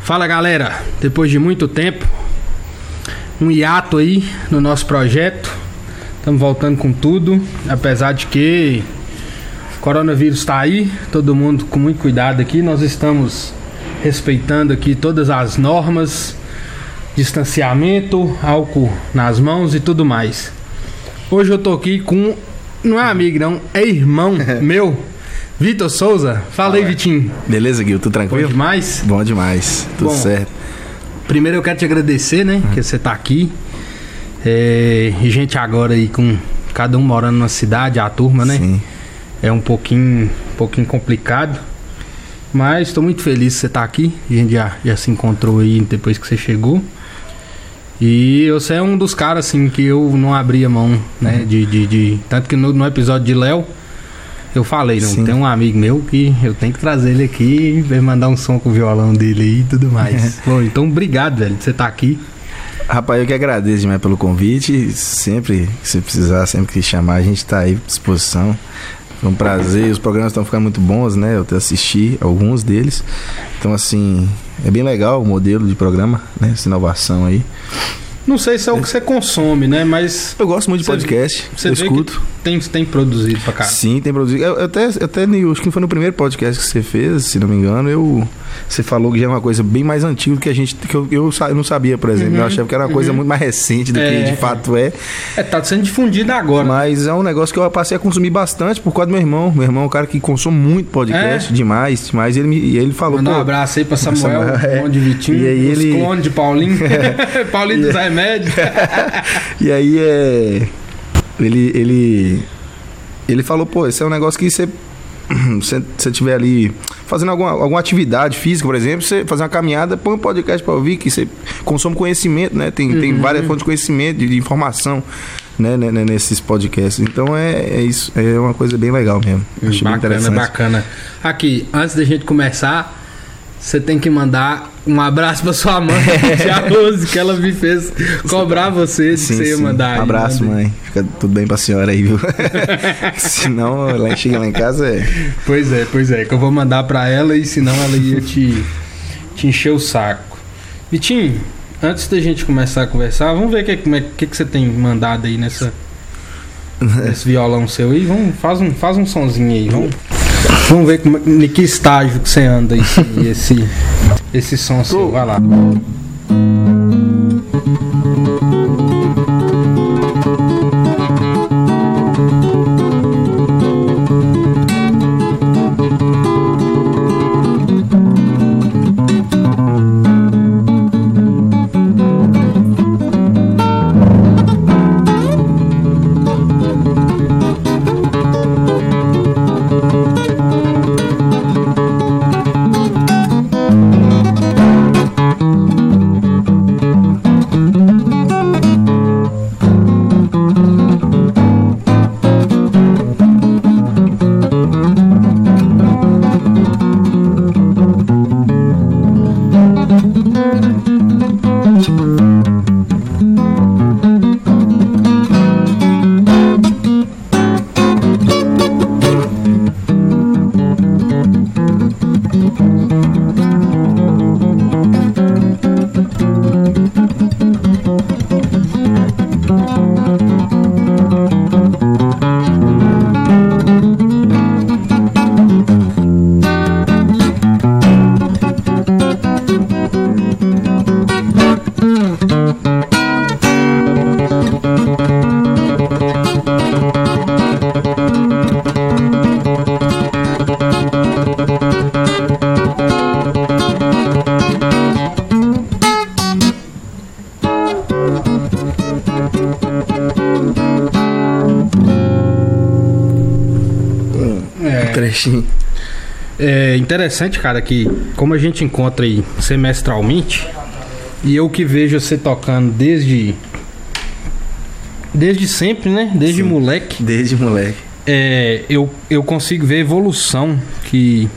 Fala galera, depois de muito tempo, um hiato aí no nosso projeto, estamos voltando com tudo, apesar de que o coronavírus está aí, todo mundo com muito cuidado aqui, nós estamos respeitando aqui todas as normas, distanciamento, álcool nas mãos e tudo mais. Hoje eu tô aqui com, não é amigo não, é irmão meu, Vitor Souza. Fala aí, Vitinho. Beleza, Gil? Tudo Bom tranquilo? demais? Bom demais. Tudo Bom, certo. Primeiro eu quero te agradecer, né? Que você tá aqui. É, e gente agora aí com cada um morando na cidade, a turma, né? Sim. É um pouquinho, um pouquinho complicado. Mas estou muito feliz que você tá aqui. A gente já, já se encontrou aí depois que você chegou. E você é um dos caras, assim, que eu não abria mão, Uhum. né? De, de, de- Tanto que no, no episódio de Léo, eu falei, não, Sim. tem um amigo meu que eu tenho que trazer ele aqui e mandar um som com o violão dele aí e tudo mais. Bom, então obrigado, velho, de você estar aqui. Rapaz, eu que agradeço demais pelo convite. Sempre que você precisar, sempre que chamar, a gente tá aí à disposição. Foi um prazer. Os programas estão ficando muito bons, né? Eu até assisti alguns deles. Então, assim, é bem legal o modelo de programa, né? Essa inovação aí. Não sei se é o que você consome, né? Mas Eu gosto muito de podcast. você eu escuto. tem, tem produzido pra cá. Sim, tem produzido. Eu, eu até, eu até acho que foi no primeiro podcast que você fez, se não me engano, eu, você falou que já é uma coisa bem mais antiga do que a gente. que eu, eu, não sabia, por exemplo. Eu achava que era uma coisa muito mais recente do Uhum. É, que de fato é. É, tá sendo difundido agora. Mas é um negócio que eu passei a consumir bastante por causa do meu irmão. Meu irmão é um cara que consome muito podcast, demais, demais. E ele, me, ele falou. Mandar um abraço aí pra Samuel, Samuel, é. de Vitinho, E aí ele- Paulinho. Paulinho dos remédios. E aí é. Ele. Ele. Ele falou, pô, esse é um negócio que você. Você você tiver ali fazendo alguma, alguma atividade física, por exemplo, você fazer uma caminhada, põe um podcast pra ouvir, que você consome conhecimento, né? Tem, tem várias fontes de conhecimento, de, de informação, né, né, né, nesses podcasts. Então é, é isso, é uma coisa bem legal mesmo. Achei bem bacana, interessante. bacana. Aqui, antes da gente começar, você tem que mandar um abraço pra sua mãe, tia Rose, que ela me fez cobrar você de Sim, você ia sim. mandar. aí, Abraço, manda aí. mãe. Fica tudo bem pra senhora aí, viu? Senão, ela chega lá em casa é. Pois é, pois é, que eu vou mandar pra ela e senão ela ia te, te encher o saco. Vitinho, antes da gente começar a conversar, vamos ver o que, como é, que, que você tem mandado aí nessa, nesse violão seu aí. Vamos, faz, um, faz um sonzinho aí, vamos. Vamos ver como, em que estágio que você anda aí, esse, esse som seu. Vai lá. Interessante, cara, que como a gente encontra aí semestralmente, e eu que vejo você tocando desde. Desde sempre, né? Desde Sim. moleque, Desde moleque. é, eu, eu consigo ver a evolução que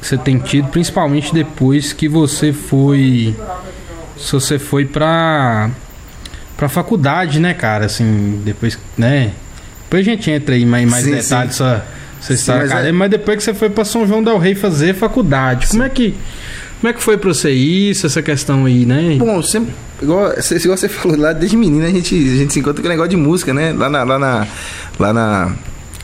você tem tido, principalmente depois que você foi. Se você foi pra. pra faculdade, né, cara? Assim, depois, né? Depois a gente entra aí mais, mais Sim, detalhes da sua, Você está mas acadêmico, é- mas depois que você foi pra São João del Rei fazer faculdade, como é que como é que foi pra você isso, essa questão aí, né? Bom, sempre. Igual, você- igual você falou lá, desde menino a gente, a gente se encontra com o negócio de música, né? Lá na. Lá na, lá na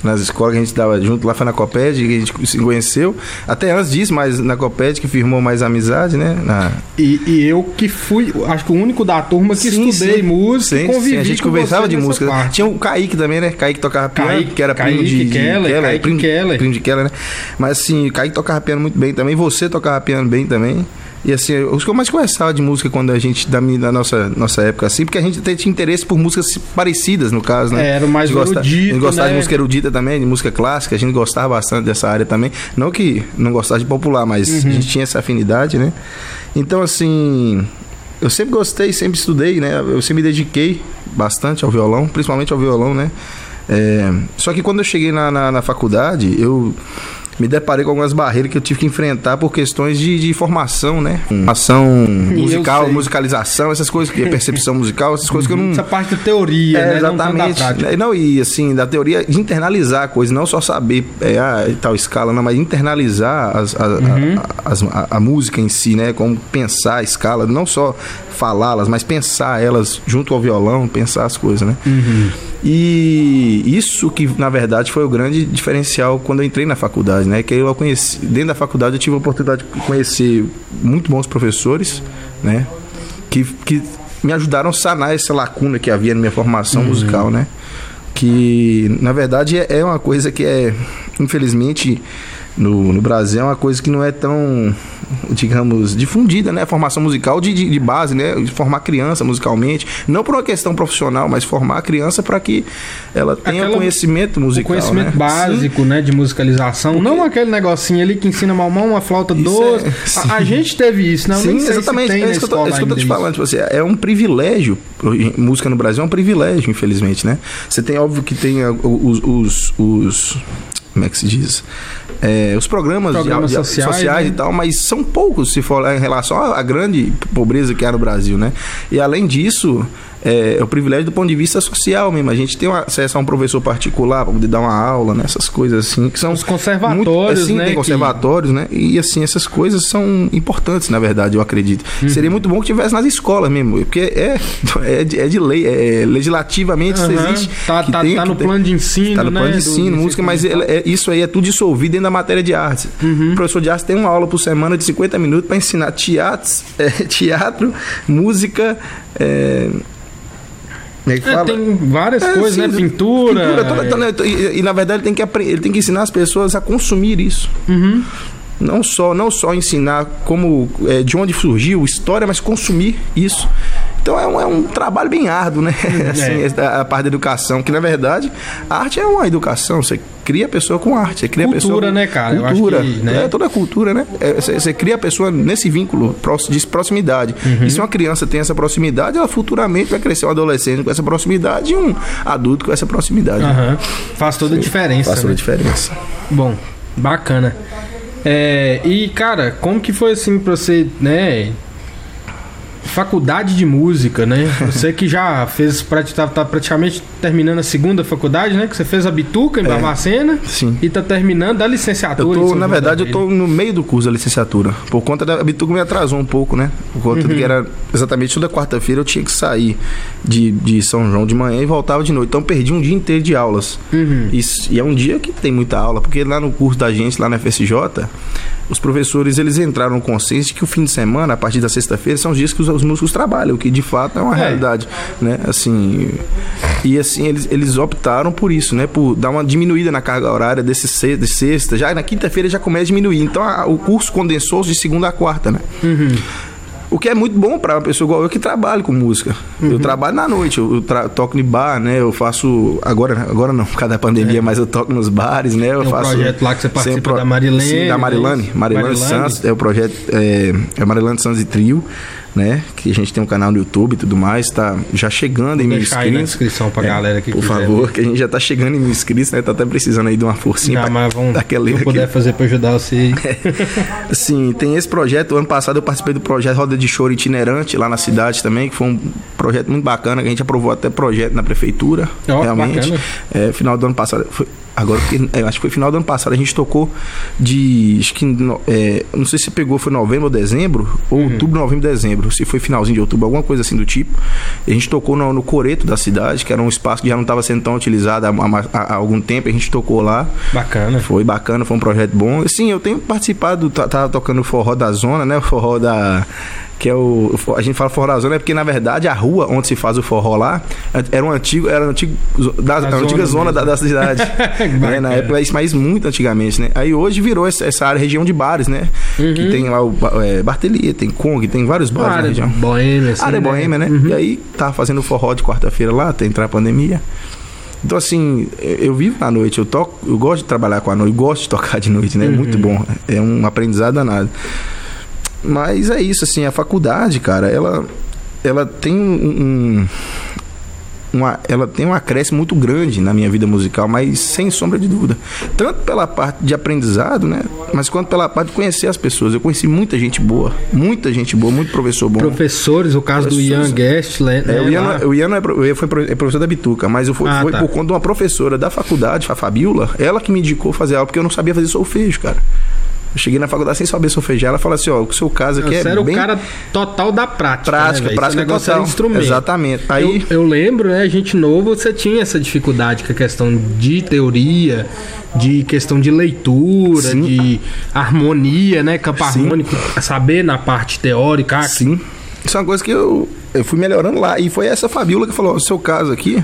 nas escolas que a gente dava junto, lá foi na Coped, que a gente se conheceu. Até antes disso, mas na Coped que firmou mais amizade, né? Na, E, e eu que fui, acho que o único da turma que Sim, estudei sim. música Sim, convivi sim, a gente com conversava de música. parte. Tinha o Kaique também, né? Kaique tocava piano, Kaique- que era primo Kaique de, de Keller, Kaique primo, Keller. primo de Keller, né? Mas assim, o Kaique tocava piano muito bem também, você tocava piano bem também. E assim, os que eu mais conversava de música quando a gente, da, da nossa, nossa época, assim, porque a gente até tinha interesse por músicas parecidas, no caso, né? É, era mais A gente gosta- erudito, gostava né? de música erudita também, de música clássica, a gente gostava bastante dessa área também. Não que não gostasse de popular, mas Uhum. a gente tinha essa afinidade, né? Então, assim, eu sempre gostei, sempre estudei, né? Eu sempre me dediquei bastante ao violão, principalmente ao violão, né? É, só que quando eu cheguei na, na, na faculdade, eu me deparei com algumas barreiras que eu tive que enfrentar por questões de, de formação, né? Formação musical, musicalização, essas coisas, que é percepção musical, essas coisas que eu não, Essa parte da teoria, é, né? Não exatamente. prática. Né, Não, e assim, da teoria de internalizar a coisa, não só saber é, a tal escala, não, mas internalizar as- a, Uhum. a, a- a música em si, né? Como pensar a escala, não só falá-las, mas pensar elas junto ao violão, pensar as coisas, né? Uhum. E isso que, na verdade, foi o grande diferencial quando eu entrei na faculdade, né? Que eu conheci, dentro da faculdade eu tive a oportunidade de conhecer muito bons professores, né? Que, que me ajudaram a sanar essa lacuna que havia na minha formação musical, né? Que, na verdade, é é uma coisa que é, infelizmente, no, no Brasil, é uma coisa que não é tão, digamos, difundida, né? A formação musical de, de, de base, né? De formar criança musicalmente. Não por uma questão profissional, mas formar a criança para que ela tenha Aquela- conhecimento musical. conhecimento né? básico, né, de musicalização. Não aquele negocinho ali que ensina mal mão, uma flauta Isso doce. é- a, a gente teve isso, né? Eu Sim, exatamente. é isso que eu tô, é tô te falando. Tipo assim, é um privilégio. Música no Brasil é um privilégio, infelizmente, né? Você tem, óbvio, que tem os. os, os como é que se diz? É, os programas, de- Programas de- sociais, né? e tal, mas são poucos se for em relação à à grande pobreza que há no Brasil, né? E além disso, é, é o privilégio do ponto de vista social mesmo. A gente tem acesso a um professor particular para poder dar uma aula, né? Essas coisas assim, que são Os conservatórios, muito, assim, né, Tem que- conservatórios, né? E assim, essas coisas são importantes, na verdade, eu acredito. Uhum. Seria muito bom que tivesse nas escolas mesmo, porque é, é, de, é de lei, é, legislativamente isso Aham. existe. Tá, que tá, tem tá que no plano de ensino, Tá no né? plano de ensino, do música, mas é- isso aí é tudo dissolvido dentro da matéria de artes. Uhum. O professor de artes tem uma aula por semana de 50 minutos para ensinar teatro, é, teatro música. É, é É, tem várias É, coisas, sim, né? Pintura. pintura, toda- toda- e, e, na verdade ele tem que ele tem que ensinar as pessoas a consumir isso. Uhum. Não só, não só ensinar como é, de onde surgiu história, mas consumir isso. Então é um, é um trabalho bem árduo, né? Assim, É. essa- a parte da educação, que na verdade a arte é uma educação. Você cria a pessoa com arte, você cria a pessoa Cultura, né, cara? Cultura, que, né? é toda a cultura, né? É, você, você cria a pessoa nesse vínculo de proximidade. Uhum. E se uma criança tem essa proximidade, ela futuramente vai crescer um adolescente com essa proximidade e um adulto com essa proximidade. Aham. Faz toda a diferença. Faz toda né? a diferença. Bom, bacana. É, e, cara, como que foi assim pra você, né? Faculdade de música, né? Você que já fez, tá, tá praticamente terminando a segunda faculdade, né? Que você fez a Bituca em É. Barbacena Sim. e tá terminando a licenciatura. Eu tô, na verdade, da eu tô no meio do curso da licenciatura. Por conta da Bituca me atrasou um pouco, né? Por conta Uhum. de que era exatamente toda quarta-feira eu tinha que sair de, de São João de manhã e voltava de noite. Então eu perdi um dia inteiro de aulas. Uhum. Isso- e é um dia que tem muita aula, porque lá no curso da gente, lá na FSJ, os professores eles entraram no consenso de que o fim de semana, a partir da sexta-feira, são os dias que os, os músicos trabalham, o que de fato é uma É. realidade, né? Assim, e assim eles, eles optaram por isso, né? Por dar uma diminuída na carga horária desse se- de sexta, já na quinta-feira já começa a diminuir. Então a- o curso condensou de segunda a quarta, né? O que é muito bom para uma pessoa igual eu que trabalho com música. Uhum. Eu trabalho na noite, eu, toco em bar, né? Eu faço. Agora, agora não, por causa da pandemia, mas eu toco nos bares, né? Eu É. Tem um faço. projeto lá que você participa sempre- da Marilene, Sim, da né? Marilane. Marilane, Marilane. Santos. É o projeto. É, é Marilane Santos e Trio, né? Que a gente tem um canal no YouTube e tudo mais. Tá já chegando em mil deixar aí na inscritos. descrição pra É, galera que Por quiser favor, que a gente já tá chegando em mil inscritos, né? Tá até precisando aí de uma forcinha Não, pra mas vamos, daquele, se eu puder fazer pra ajudar você aí. Assim, tem esse projeto. Ano passado eu participei do projeto Roda de Choro Itinerante lá na cidade também, que foi um projeto muito bacana, que a gente aprovou até projeto na prefeitura. Ó, realmente. É, final do ano passado. Foi, Agora, é, acho que foi final do ano passado, a gente tocou de. Acho que. É, não sei se pegou, foi novembro ou dezembro, ou uhum. outubro, novembro, dezembro. Se foi finalzinho de outubro, alguma coisa assim do tipo. A gente tocou no, no Coreto da cidade, que era um espaço que já não estava sendo tão utilizado há, há, há, algum tempo. A gente tocou lá. Bacana. Foi bacana, foi um projeto bom. Sim, eu tenho participado, tava tá, tocando o forró da zona, né? O forró da que é o. A gente fala forró da zona, é porque na verdade a rua onde se faz o forró lá era um antigo. Era um antigo, da, a, antiga zona da, da, cidade. né? Na época, mas muito antigamente, né? Aí hoje virou essa, essa área, região de bares, né? Uhum. Que tem lá o é, Bartelia, tem Kong, tem vários bares na região. Boêmia, assim, área né? boêmia, né? Uhum. E aí tá fazendo forró de quarta-feira lá, até entrar a pandemia. Então, assim, eu vivo na noite, eu toco, eu gosto de trabalhar com a noite, gosto de tocar de noite, né? É muito bom. É um aprendizado danado. Mas é isso, assim, a faculdade, cara, ela, ela tem um, uma, ela tem um acréscimo muito grande na minha vida musical, mas sem sombra de dúvida. Tanto pela parte de aprendizado, né? Mas quanto pela parte de conhecer as pessoas. Eu conheci muita gente boa, muita gente boa, muito professor bom. Professores, o caso do Ian Guest, né? É, o Ian, o Ian é, foi é professor da Bituca, mas eu fui, ah, foi tá. por conta de uma professora da faculdade, a Fabiola, ela que me indicou fazer aula, porque eu não sabia fazer solfejo, cara. Eu cheguei na faculdade sem saber solfejar. Ela falou assim: ó, o seu caso aqui Você é. era bem... o cara total da prática. Prática, né, prática total. instrumento. Exatamente. Aí... Eu, eu, lembro, né, gente novo, você tinha essa dificuldade com a questão de teoria, de questão de leitura, Sim. de harmonia, né? Campo Sim. harmônico, saber na parte teórica. Sim. Isso é uma coisa que eu, eu fui melhorando lá. E foi essa Fabiola que falou: o seu caso aqui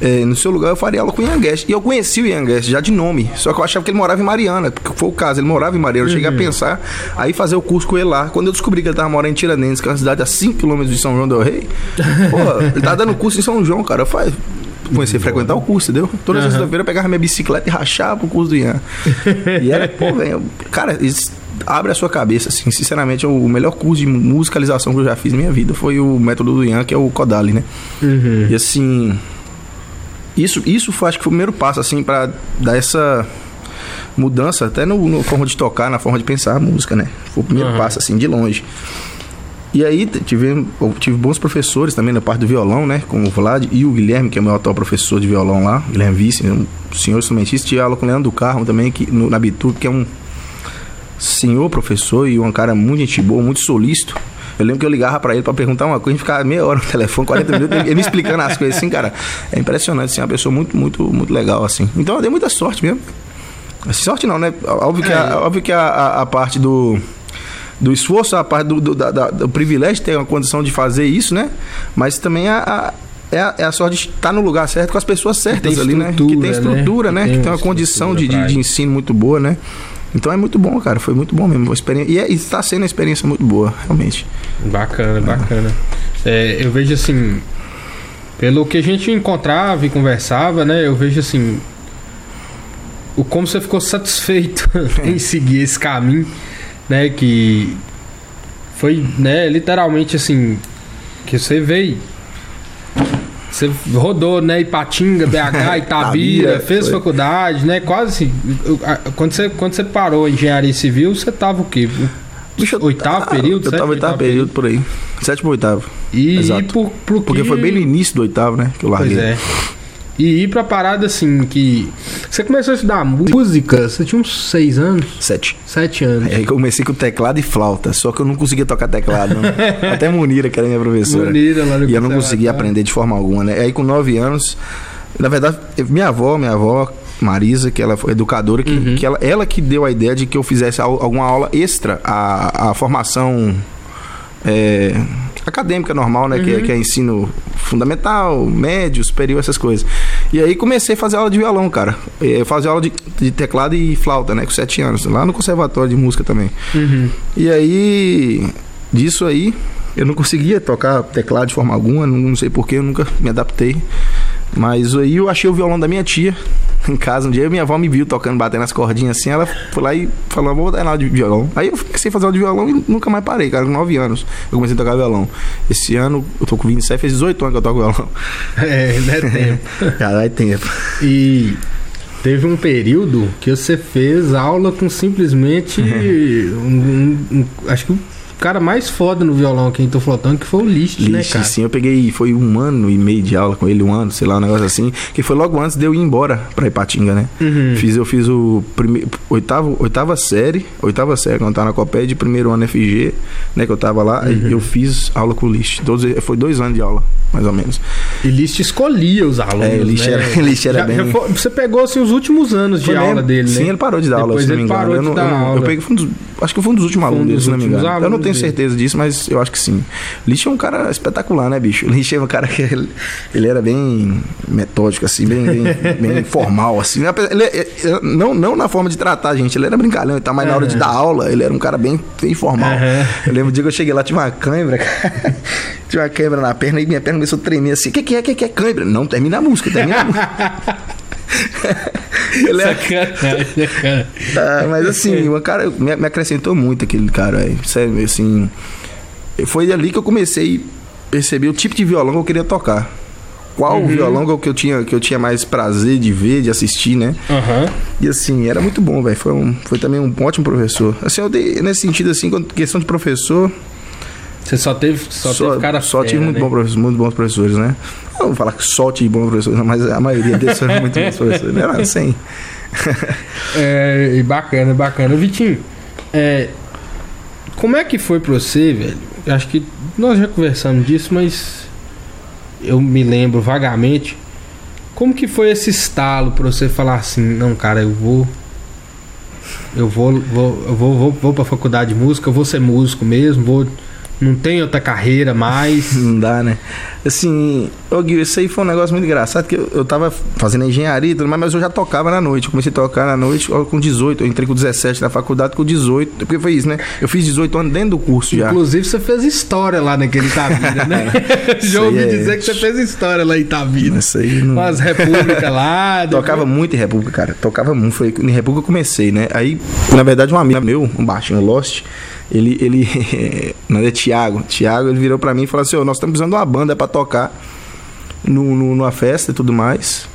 é, no seu lugar eu faria aula com o Ian Guest. E eu conheci o Ian Guest já de nome. Só que eu achava que ele morava em Mariana, porque foi o caso, ele morava em Mariana. Eu cheguei a uhum. pensar aí fazer o curso com ele lá. Quando eu descobri que ele tava morando em Tiradentes, que é uma cidade a 5km de São João do Rei, pô, ele tá dando curso em São João, cara. Eu falei, comecei a frequentar o curso, entendeu? Toda uhum. sexta-feira eu pegava minha bicicleta e rachava pro curso do Ian. E era, pô, velho, cara, isso abre a sua cabeça, assim, sinceramente, é o melhor curso de musicalização que eu já fiz na minha vida foi o método do Ian, que é o Kodali, né? Uhum. E assim, isso, isso foi, acho que foi o primeiro passo, assim, para dar essa mudança, até no, no, forma de tocar, na forma de pensar a música, né? Foi o primeiro uhum. passo, assim, de longe. E aí tive, tive bons professores também na parte do violão, né? Como o Vlad e o Guilherme, que é o meu atual professor de violão lá, Guilherme Vice, um senhor instrumentista. Tive aula com o Leandro do Carmo também, que, no, na Bitu, que é um senhor professor e um cara muito gente boa, muito solícito. Eu lembro que eu ligava para ele para perguntar uma coisa, a gente ficava meia hora no telefone, 40 minutos, ele me explicando as coisas assim, cara. É impressionante, assim, uma pessoa muito, muito, muito legal, assim. Então eu dei muita sorte mesmo. Sorte não, né? Óbvio que, a, é. óbvio que a, a, a parte do do esforço, a parte do, do, da, do privilégio de ter uma condição de fazer isso, né? Mas também a, a é, a, é a sorte de estar no lugar certo com as pessoas certas ali, né? Que tem estrutura, né? né? Que tem, uma condição de, de, de, ensino muito boa, né? Então é muito bom, cara. Foi muito bom mesmo. Experiência, e é, está sendo uma experiência muito boa, realmente. Bacana, bacana. É, eu vejo assim, pelo que a gente encontrava e conversava, né? Eu vejo assim, o como você ficou satisfeito em seguir esse caminho, né? Que foi, né? Literalmente assim, que você veio você rodou, né? Ipatinga, BH, Itabira, fez foi. faculdade, né? Quase assim. Quando você, quando você parou em engenharia civil, você tava o quê? Bicho, oitavo período? Eu tava oitavo período, por aí. Sétimo oitavo. E, Exato. e por, por Porque foi bem no início do oitavo, né? Que eu larguei. Pois é. E ir pra parada assim, que. Você começou a estudar música, você tinha uns seis anos? Sete. Sete anos. Aí eu comecei com teclado e flauta, só que eu não conseguia tocar teclado. Até Munira, que era minha professora. Munira, lá no E eu não conseguia aprender de forma alguma, né? Aí com nove anos, na verdade, minha avó, minha avó, Marisa, que ela foi educadora, que, uhum. que ela, ela que deu a ideia de que eu fizesse alguma aula extra à, à formação. É, acadêmica normal, né? Uhum. Que, é, que é ensino fundamental, médio, superior, essas coisas. E aí comecei a fazer aula de violão, cara. Eu fazia aula de, de teclado e flauta, né? Com sete anos, lá no conservatório de música também. Uhum. E aí, disso aí, eu não conseguia tocar teclado de forma alguma, não, não sei porquê, eu nunca me adaptei. Mas aí eu achei o violão da minha tia em casa um dia. Minha avó me viu tocando, batendo as cordinhas assim. Ela foi lá e falou: Vou botar aula de violão. Aí eu comecei a fazer aula de violão e nunca mais parei, cara. Com 9 anos eu comecei a tocar violão. Esse ano eu tô com 27, fez 18 anos que eu toco violão. É, não é tempo. Cara, é tempo. E. Teve um período que você fez aula com simplesmente. Uhum. Um, um, um, acho que cara mais foda no violão aqui em Tô Flotando, que foi o List, né, cara? sim, eu peguei, foi um ano e meio de aula com ele, um ano, sei lá, um negócio assim, que foi logo antes de eu ir embora pra Ipatinga, né? Uhum. Fiz, eu fiz o primeiro, oitavo, oitava série, oitava série, quando eu tava na Copé de primeiro ano FG, né, que eu tava lá, Uhum. e eu fiz aula com o List, todos, foi dois anos de aula, mais ou menos. E List escolhia os alunos, É, o List né? era- List era Já- bem- já foi- você pegou, assim, os últimos anos de Foi aula mesmo? dele, né? Sim, ele parou de dar aula, Depois se não me engano. eu, de não, eu aula. eu peguei, um dos- acho que foi um dos últimos um alunos dele, se não me engano. Eu não alunos tenho certeza disso, mas eu acho que sim. Lish é um cara espetacular, né, bicho? Lish é um cara que ele, ele era bem metódico, assim, bem, bem, bem formal, assim. Ele, não, não na forma de tratar a gente, ele era brincalhão e tal, mas na hora de dar aula, ele era um cara bem, bem formal. Aham. Eu lembro o dia que eu cheguei lá, tinha uma cãibra, cara. Tinha uma cãibra na perna e minha perna começou a tremer assim. O que, que é? O que, que é cãibra? Não, termina a música, termina a música. ele é, Sacanagem, cara? ah, mas assim, o cara me, me acrescentou muito aquele cara, velho. Sério, assim. Foi ali que eu comecei a perceber o tipo de violão que eu queria tocar. Qual o violão que eu, tinha, que eu tinha mais prazer de ver, de assistir, né? Aham. E assim, era muito bom, velho. Foi, um, foi também um ótimo professor. Assim, eu dei, nesse sentido, assim, quando- questão de professor, Você só teve, só, teve cara só fera, tive muito, né? bom muito bons professores, né? Eu vou falar que só tive bons professores, não, mas a maioria deles foram muito bons professores. Era assim. É, bacana, bacana. Vitinho, é, como é que foi pra você, velho? Acho que nós já conversamos disso, mas eu me lembro vagamente. Como que foi esse estalo pra você falar assim, não, cara, eu vou. Eu vou, vou, eu vou, vou, vou pra faculdade de música, eu vou ser músico mesmo, vou. Não tem outra carreira mais. Não dá, né? Assim, ô Gui, isso aí foi um negócio muito engraçado, que eu, eu tava fazendo engenharia e tudo mais, mas eu já tocava na noite. Eu comecei a tocar na noite com 18, eu entrei com 17 na faculdade com 18, porque foi isso, né? Eu fiz 18 anos dentro do curso já. Inclusive, você fez história lá naquele Itabira, né? Isso Já ouvi é- dizer que você fez história lá em Itabira. Isso aí não... Umas repúblicas lá. depois- Tocava muito em República, cara. Tocava muito. Foi em República eu comecei, né? Aí, na verdade, um amigo meu, um baixinho Lost, ele. ele não é Thiago. Thiago, ele virou pra mim e falou assim: Ô, nós estamos precisando de uma banda pra tocar no, no- numa festa e tudo mais.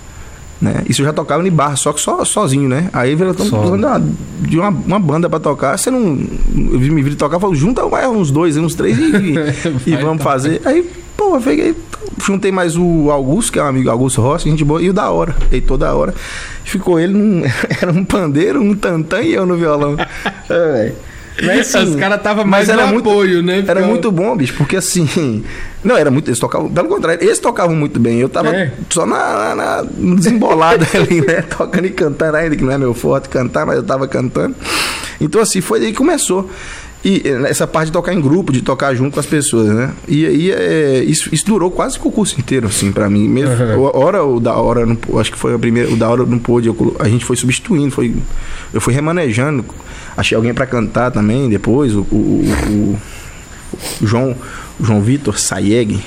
Né? Isso eu já tocava em bar, só que só, sozinho, né? Aí ele falou: estamos precisando de, uma, de uma, uma banda pra tocar. Você não. Eu me vi tocar, falou: junta mais uns dois, uns três e, e Vai vamos tocar. fazer. Aí, pô, eu peguei, juntei mais o Augusto, que é um amigo Augusto Rossi, gente boa, e o da hora. E toda hora. Ficou ele num. Era um pandeiro, um tantã e eu no violão. É, velho. Mas, assim, Os caras estavam mas mais era muito- apoio, né? Era Ficava- muito bom, bicho, porque assim. Não, era muito. Eles tocavam. Pelo contrário, eles tocavam muito bem. Eu tava É. só na, na, na desembolada ali, né? Tocando e cantando ainda, que não é meu forte cantar, mas eu tava cantando. Então, assim, foi daí que começou. E eh, essa parte de tocar em grupo, de tocar junto com as pessoas, né? E aí é, isso, isso durou quase que o curso inteiro, assim, pra mim. Mesmo, o- hora o da hora, não, acho que foi a primeira, o da hora não pôde, eu a gente foi substituindo, foi, eu fui remanejando, achei alguém pra cantar também depois, o, o, o- o João, João Vitor Sayeg,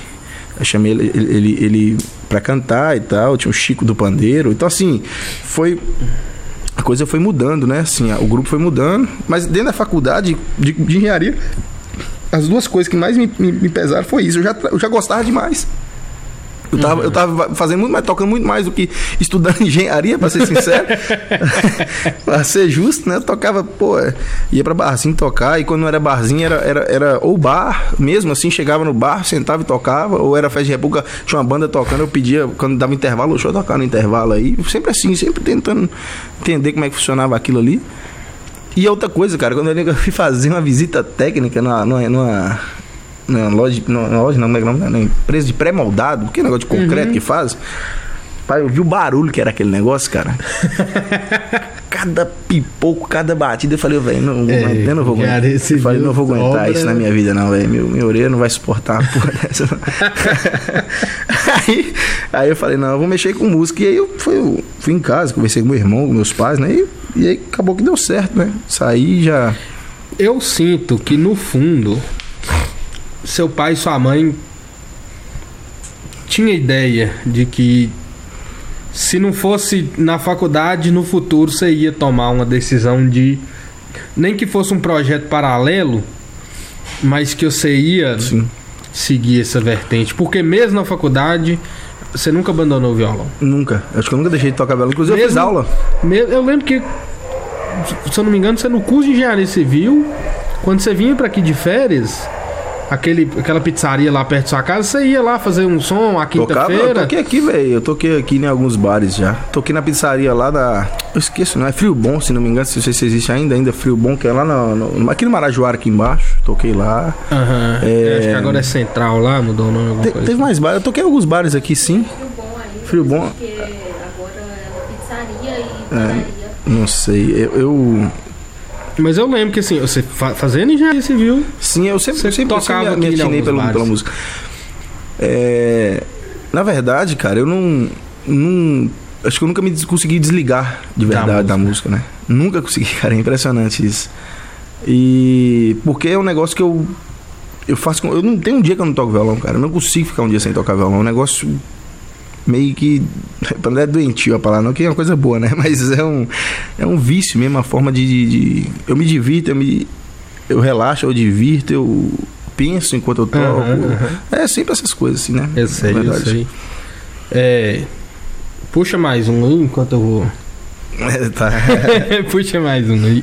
eu chamei ele, ele, ele, ele pra cantar e tal, tinha o Chico do Pandeiro, então assim, foi a coisa foi mudando, né? Assim, o grupo foi mudando, mas dentro da faculdade de, de engenharia, as duas coisas que mais me, me, me pesaram foi isso. Eu já, eu já gostava demais. Eu tava, eu tava fazendo muito mais, tocando muito mais do que estudando engenharia, pra ser sincero. pra ser justo, né? Eu tocava, pô, ia pra barzinho tocar, e quando não era barzinho, era, era, era ou bar, mesmo assim, chegava no bar, sentava e tocava, ou era festa de república, tinha uma banda tocando, eu pedia, quando dava intervalo, deixa eu tocar no intervalo aí. Sempre assim, sempre tentando entender como é que funcionava aquilo ali. E outra coisa, cara, quando eu fui fazer uma visita técnica numa, numa, numa loja, numa loja, não, como é é? Numa empresa de pré-moldado, que negócio de concreto que faz. Pai, eu vi o barulho que era aquele negócio, cara. cada pipoco, cada batida, eu falei, velho, não, É, eu não vou aguentar. Eu falei, não vou aguentar isso na minha vida, não, velho. Meu, minha orelha não vai suportar uma porra dessa. não. aí, aí eu falei, não, eu vou mexer com música. E aí eu fui, eu fui em casa, conversei com meu irmão, com meus pais, né? E, e aí acabou que deu certo, né? Saí já. Eu sinto que no fundo seu pai e sua mãe tinha ideia de que se não fosse na faculdade no futuro você ia tomar uma decisão de nem que fosse um projeto paralelo, mas que você ia Sim. seguir essa vertente, porque mesmo na faculdade você nunca abandonou o violão. Nunca. Acho que eu nunca deixei de tocar violão. Inclusive, eu fiz Mesmo- aula. Me- Eu lembro que, se eu não me engano, você no curso de engenharia civil, quando você vinha pra aqui de férias, aquele, aquela pizzaria lá perto da sua casa, você ia lá fazer um som a Tocava, eu quinta-feira. toquei aqui, velho. Eu toquei aqui em alguns bares já. Toquei na pizzaria lá da. Eu esqueço, não é Frio Bom, se não me engano, se não sei se existe ainda, ainda Frio Bom, que é lá no, no- aqui no Marajoara, aqui embaixo. Toquei lá. Aham. É. Acho que agora é central lá, mudou o nome, Te- coisa. teve mais bares. Eu toquei em alguns bares aqui, sim. Frio bom. Frio bom. Porque agora é pizzaria e padaria. Não sei. Eu. eu- Mas eu lembro que assim, você fa- fazendo engenharia civil, sim, eu sempre, Você sempre, tocava sempre me atinei bares. pela música. É, na verdade, cara, eu não. não acho que eu nunca me consegui desligar de Da verdade da música, né? Nunca consegui, cara. É impressionante isso. E. Porque é um negócio que eu. Eu faço. Eu não tenho um dia que eu não toco violão, cara. Eu não consigo ficar um dia sem tocar violão. É um negócio meio que. Não é doentio a palavra, não, que é uma coisa boa, né? Mas é um, é um vício mesmo, uma forma de, de- de- Eu me divirto, eu me. Eu relaxo, eu divirto, eu penso enquanto eu toco. Aham, aham. É sempre essas coisas, assim, né? eu sei, Na eu verdade. sei. É. Puxa mais um aí enquanto eu vou. É, tá. Puxa mais um aí.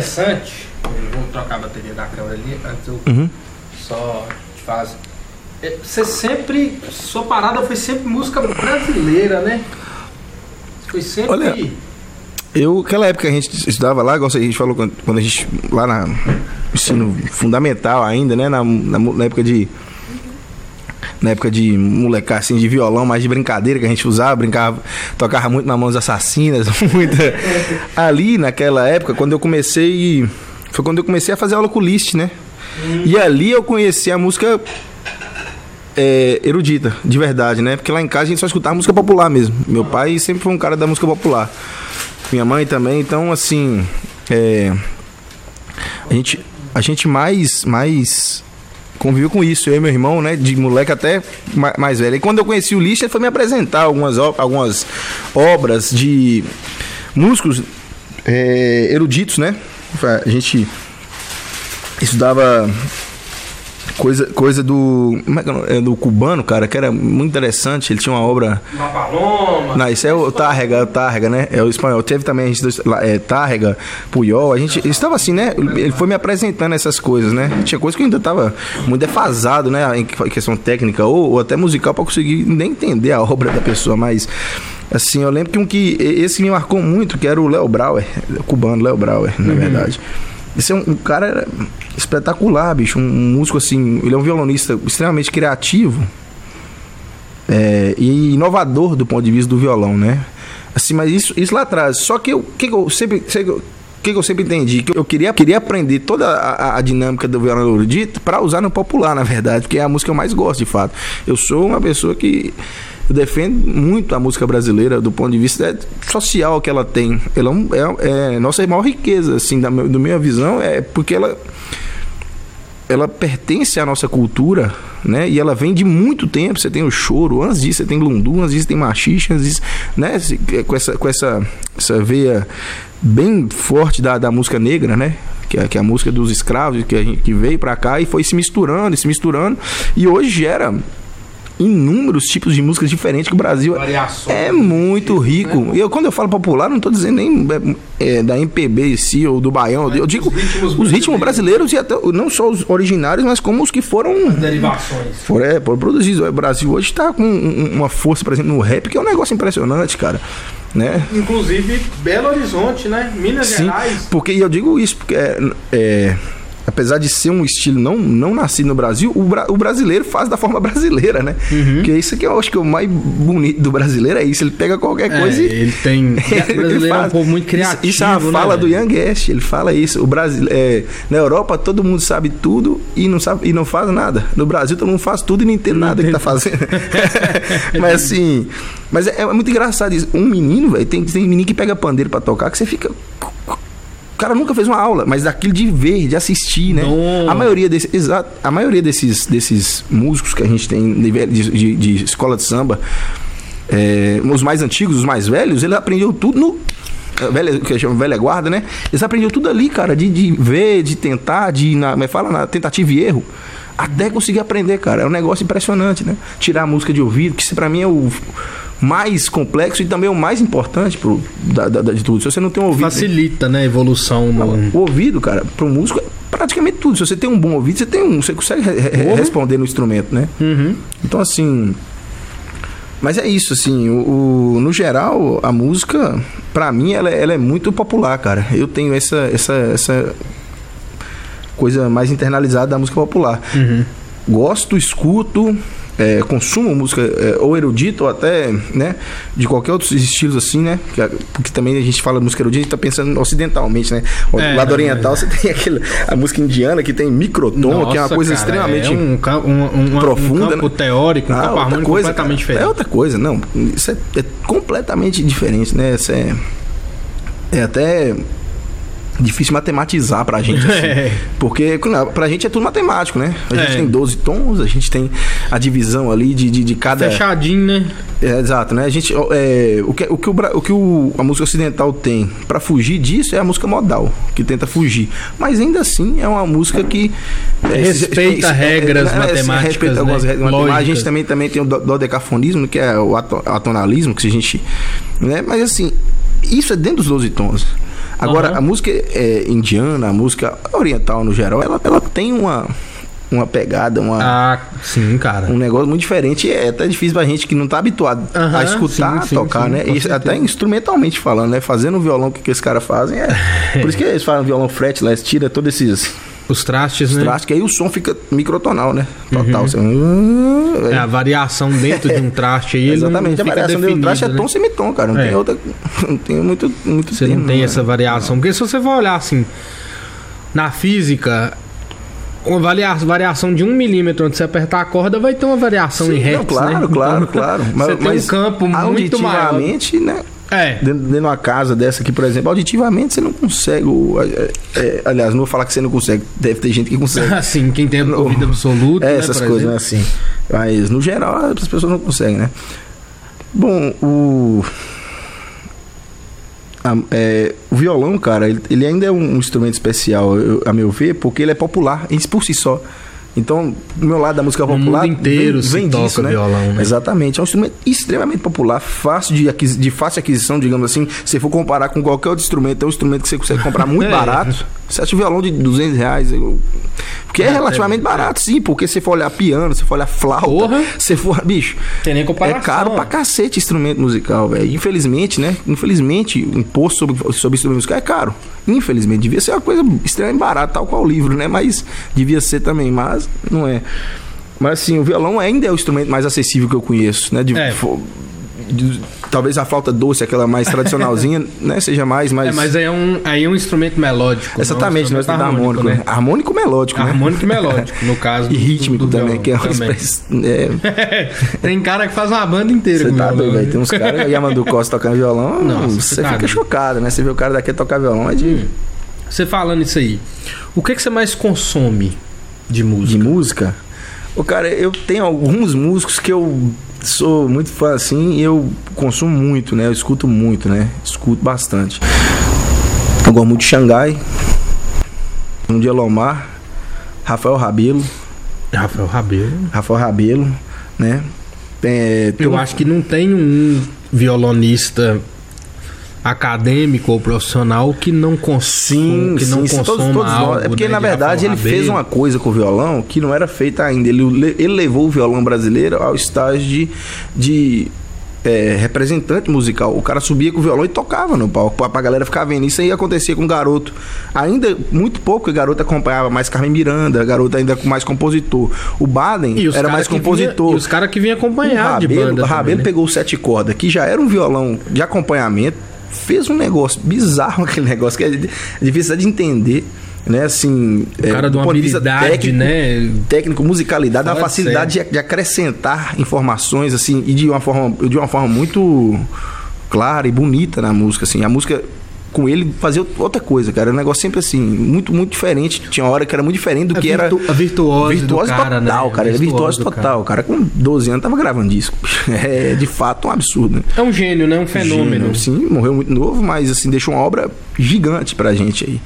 Interessante. Eu vou trocar a bateria da câmera ali. Antes eu Uhum. só te faço. É, Você sempre. Sua parada foi sempre música brasileira, né? Foi sempre. Olha, Eu, aquela época que a gente estudava lá, igual a gente falou quando, quando a gente. lá na ensino fundamental ainda, né? Na, na, na época de. Na época de molecar assim, de violão, mais de brincadeira que a gente usava, brincava, tocava muito na mãos assassinas, muita. Ali naquela época, quando eu comecei. Foi quando eu comecei a fazer aula com o Liszt, né? E ali eu conheci a música é, erudita, de verdade, né? Porque lá em casa a gente só escutava música popular mesmo. Meu pai sempre foi um cara da música popular. Minha mãe também, então assim. é, a, gente, a gente mais, mais conviveu com isso, eu e meu irmão, né? De moleque até ma- mais velho. E quando eu conheci o Liszt, ele foi me apresentar algumas, algumas obras de músicos é, eruditos, né? A gente estudava coisa, coisa do. Como é que é? É do cubano, cara, que era muito interessante. Ele tinha uma obra. Uma paloma. Não, isso é o Tárrega, o Tárrega, né? É o espanhol. Teve também a gente é, Tárrega, Puyol. A gente estava assim, né? Ele foi me apresentando essas coisas, né? Tinha coisa que eu ainda estava muito defasado, né? Em questão técnica ou, ou até musical para conseguir nem entender a obra da pessoa, mas. Assim, eu lembro que um que. Esse me marcou muito, que era o Léo Brauer, cubano, Léo Brauer, na verdade. Esse é um, um cara espetacular, bicho. Um, um músico assim. Ele é um violonista extremamente criativo é, e inovador do ponto de vista do violão, né? Assim, mas isso, isso lá atrás. Só que eu, que que eu sempre, sempre O que, que eu sempre entendi? Que eu queria, queria aprender toda a, a dinâmica do violão erudito para usar no popular, na verdade, porque é a música que eu mais gosto, de fato. Eu sou uma pessoa que eu defendo muito a música brasileira do ponto de vista social que ela tem. Ela é, é, é nossa maior riqueza, assim, da, do minha visão, é porque ela ela pertence à nossa cultura, né? E ela vem de muito tempo. Você tem o choro, antes disso você tem lundu, antes disso tem machixe, antes disso, né? Com essa, com essa, essa veia bem forte da, da música negra, né? Que é, que é a música dos escravos que, a gente, que veio pra cá e foi se misturando, e se misturando. E hoje gera inúmeros tipos de músicas diferentes que o Brasil Variações. é muito rico. E eu, quando eu falo popular, não tô dizendo nem é, é, da MPB em si ou do Baião. Eu digo os ritmos os ritmos brasileiros e até não só os originários, mas como os que foram Derivações. foram, é, foram produzidos. O Brasil hoje está com um- um- uma força, por exemplo, no rap, que é um negócio impressionante, cara. Né? Inclusive, Belo Horizonte, né? Minas Sim, Gerais. porque e eu digo isso porque é, é, apesar de ser um estilo não, não nascido no Brasil, o, bra- o brasileiro faz da forma brasileira, né? Uhum. Que é isso que eu acho que é o mais bonito do brasileiro é isso. Ele pega qualquer É, coisa e ele tem. O brasileiro é um povo muito Isso- criativo. Isso, é uma né, fala do? Young Guest. Ele fala isso. O Brasil, é, na Europa todo mundo sabe tudo e não sabe e não faz nada. No Brasil todo mundo faz tudo e não entende nada que tá fazendo. mas assim, mas é, é muito engraçado isso. Um menino, velho, tem, tem menino que pega pandeiro pra tocar que você fica cara nunca fez uma aula, mas daquilo de ver, de assistir, né? A maioria desses, exato, a maioria desses, desses músicos que a gente tem de, de- de- escola de samba, é, os mais antigos, os mais velhos, ele aprendeu tudo no a velha, que chama velha guarda, né? Eles aprenderam tudo ali, cara, de, de ver, de tentar, de na, mas fala na tentativa e erro, até conseguir aprender, cara. É um negócio impressionante, né? Tirar a música de ouvido, que pra mim é o mais complexo e também o mais importante pro, da, da- de tudo. Se você não tem um ouvido, Facilita, né? A evolução no. o ouvido, cara, pro músico é praticamente tudo. Se você tem um bom ouvido, você tem um, você consegue re- Porra. responder no instrumento, né? Uhum. Então assim, mas é isso, assim, o, o- no geral, a música, pra mim, ela, é- ela é muito popular, cara. Eu tenho essa, essa, essa coisa mais internalizada da música popular. Uhum. Gosto, escuto, é, consumo música é, ou erudita ou até, né, de qualquer outros estilos assim, né? Porque também a gente fala música erudita, a gente tá pensando ocidentalmente, né? O É, lado não, oriental você tem aquele, a música indiana que tem microtom, que é uma Nossa, coisa cara, extremamente É um, um, um, profunda, um campo né? teórico, um Ah, campo outra harmônico coisa, completamente cara. diferente. É outra coisa, não. Isso é, é completamente diferente, né? Isso é, é até difícil matematizar pra gente. assim. É. Porque pra gente é tudo matemático, né? A gente É. tem 12 tons, a gente tem a divisão ali de, de, de cada. Fechadinho, né? É, exato, né? A gente, é, o, que, o, que o, o que o- a música ocidental tem pra fugir disso é a música modal, que tenta fugir. Mas ainda assim é uma música que. é, Respeita se- regras se- matemáticas, Respeita né? algumas regras matemáticas. A gente também, também tem o do- dodecafonismo, que é o ato- atonalismo, que a gente. Né? Mas assim, isso é dentro dos 12 tons. Agora, Aham. a música é, indiana, a música oriental no geral, ela, ela tem uma, uma pegada, uma Ah, sim, cara. um negócio muito diferente é até difícil pra gente que não tá habituado Aham, a escutar, sim, sim, tocar, sim, né? E certeza. até instrumentalmente falando, né? Fazendo o violão que, que esses caras fazem é. Por isso que eles falam violão fretless, tira todos esses Os trastes, né? trastes, que aí o som fica microtonal, né? Uhum. Total. Você... É, a variação dentro de um traste aí, Exatamente, a variação do traste é definida, tom né? semitom, cara. Não É. tem outra. Não tem muito, muito Você não tem né? essa variação. Porque se você for olhar assim, na física, uma varia- variação de um milímetro onde você apertar a corda vai ter uma variação Sim, em hertz, não, claro, né? Então, claro, claro. Você tem um campo muito maior. né? É. Dentro, dentro de uma casa dessa aqui, por exemplo, auditivamente você não consegue. é, é, aliás, não vou falar que você não consegue. Deve ter gente que consegue. Assim, quem tem ouvido absoluto, É, né, essas coisas, né, assim. Mas no geral as pessoas não conseguem, né? Bom, o. a- é, o violão, cara, ele, ele ainda é um instrumento especial, eu- a meu ver, porque ele é popular em- por si só. Então, do meu lado da música No popular. mundo inteiro se toca violão, né? Exatamente. É um instrumento extremamente popular, fácil de, aquisi- de fácil aquisição, digamos assim. Se for comparar com qualquer outro instrumento, é um instrumento que você consegue comprar muito É. barato. Você acha um violão de 200 reais. eu- Porque é, É, relativamente é. barato, sim. Porque se for olhar piano, se for olhar flauta, Porra. se for. Bicho. Tem nem É comparação. caro pra cacete instrumento musical, velho. Infelizmente, né? Infelizmente, o imposto sobre, sobre instrumento musical é caro. Infelizmente, devia ser uma coisa extremamente barata, tal qual o livro, né? Mas devia ser também, mas não é. Mas assim, o violão ainda é o instrumento mais acessível que eu conheço, né? De, É. de- talvez a flauta doce, aquela mais tradicionalzinha, né? Seja mais, mais. É, mas aí é um, aí é um instrumento melódico. Exatamente, não é um é instrumento harmônico, harmônico, né? Harmônico melódico, né? Harmônico e melódico, no caso. E do- rítmico do também, violão que é uma express... é, Tem cara que faz uma banda inteira Você tá doido, né? velho. Tem uns caras, Yamandu Costa tocando violão, Nossa, você tá fica doido. chocado, né? Você vê o cara daqui tocar violão, é de, Hum. Você falando isso aí, o que, que você mais consome de de música? música. O cara, eu tenho alguns músicos que eu sou muito fã assim e eu consumo muito, né? Eu escuto muito, né? Escuto bastante. Eu gosto muito de Xangai, um de Elomar, Rafael Rabelo, Rafael Rabelo. Rafael Rabelo, né? É, Eu um- acho que não tem um violonista acadêmico ou profissional que não consuma, Sim, que não sim, sim, consuma todos, todos algo, nós. É porque, né, na de verdade, ele fez uma coisa com o violão que não era feita ainda. Ele, le- ele levou o violão brasileiro ao estágio de, de é, representante musical. O cara subia com o violão e tocava no palco pra, pra galera ficar vendo. Isso aí acontecia com o garoto. Ainda muito pouco, o garoto acompanhava mais Carmen Miranda, garoto ainda com mais compositor. O Baden era mais compositor. Vinha, e os caras que vinham acompanhar o de Rabelo, banda. o Rabelo também, né? pegou o sete cordas, que já era um violão de acompanhamento, fez um negócio bizarro aquele negócio, que é di- difícil de entender, né? Assim, O cara de uma habilidade, né? Técnico, musicalidade, Fala uma facilidade de, de acrescentar informações, assim, e de uma forma, de uma forma muito clara e bonita na música, assim. A música com ele fazia outra coisa, cara. Era um negócio sempre assim, muito, muito diferente. Tinha uma hora que era muito diferente do A que virtu- era. a virtuose do virtuose cara, né? total, cara. Ele é Virtuose total. O cara com 12 anos tava gravando disco. É de fato um absurdo, né? É um gênio, né? Um fenômeno. Gênio, Sim, morreu muito novo, mas assim, deixou uma obra gigante pra gente aí.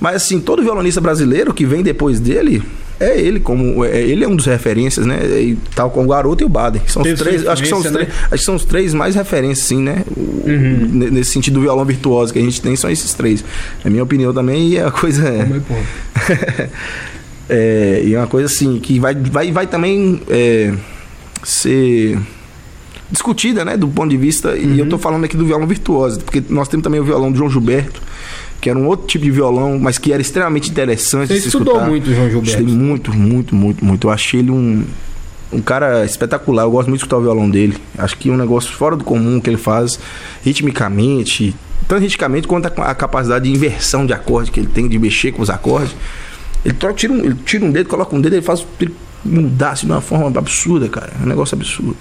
Mas assim, todo violonista brasileiro que vem depois dele, é ele como é, ele é um dos referências, né? E tal como o Garoto e o Baden. São os três, acho que são os influência, três, acho que são os três mais referências sim, né? Uhum. ne- Nesse sentido do violão virtuoso que a gente tem são esses três. É minha opinião também e é a coisa pô, é, e é uma coisa assim que vai, vai, vai também é, ser discutida, né, do ponto de vista. E Uhum. eu tô falando aqui do violão virtuoso, porque nós temos também o violão do João Gilberto, que era um outro tipo de violão, mas que era extremamente interessante Você estudou escutar. muito, João Gilberto. Estudei muito, muito, muito, muito. Eu achei ele um, um cara espetacular. Eu gosto muito de escutar o violão dele. Acho que é um negócio fora do comum que ele faz ritmicamente, tanto ritmicamente quanto a, capacidade de inversão de acorde que ele tem, de mexer com os acordes. Ele, tira, um, ele tira um dedo, coloca um dedo, ele faz ele mudar assim, de uma forma absurda, cara. É um negócio absurdo.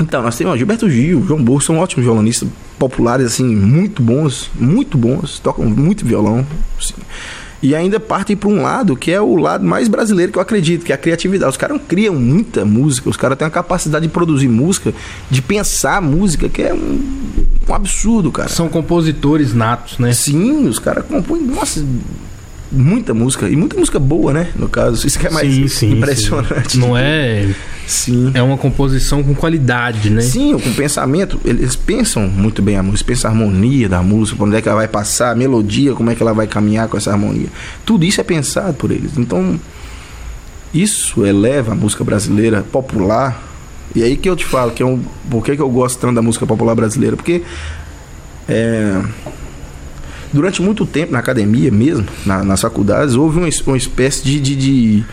Então, nós temos ó, Gilberto Gil, João Bolso, são ótimos violonistas populares, assim, muito bons, muito bons, tocam muito violão. assim. E ainda partem para um lado que é o lado mais brasileiro que eu acredito, que é a criatividade. Os caras criam muita música, os caras têm a capacidade de produzir música, de pensar música, que é um, um absurdo, cara. São compositores natos, né? Sim, os caras compõem, nossa, muita música. E muita música boa, né? No caso, isso que é mais sim, sim, impressionante. sim. Não é. Sim. É uma composição com qualidade, né? Sim, com pensamento, eles pensam muito bem a música, pensam a harmonia da música, onde é que ela vai passar, a melodia, como é que ela vai caminhar com essa harmonia. Tudo isso é pensado por eles. Então, isso eleva a música brasileira popular. E aí que eu te falo, que é um, por que, que eu gosto tanto da música popular brasileira? Porque é, durante muito tempo na academia mesmo, na- nas faculdades, houve uma, uma espécie de, de- de,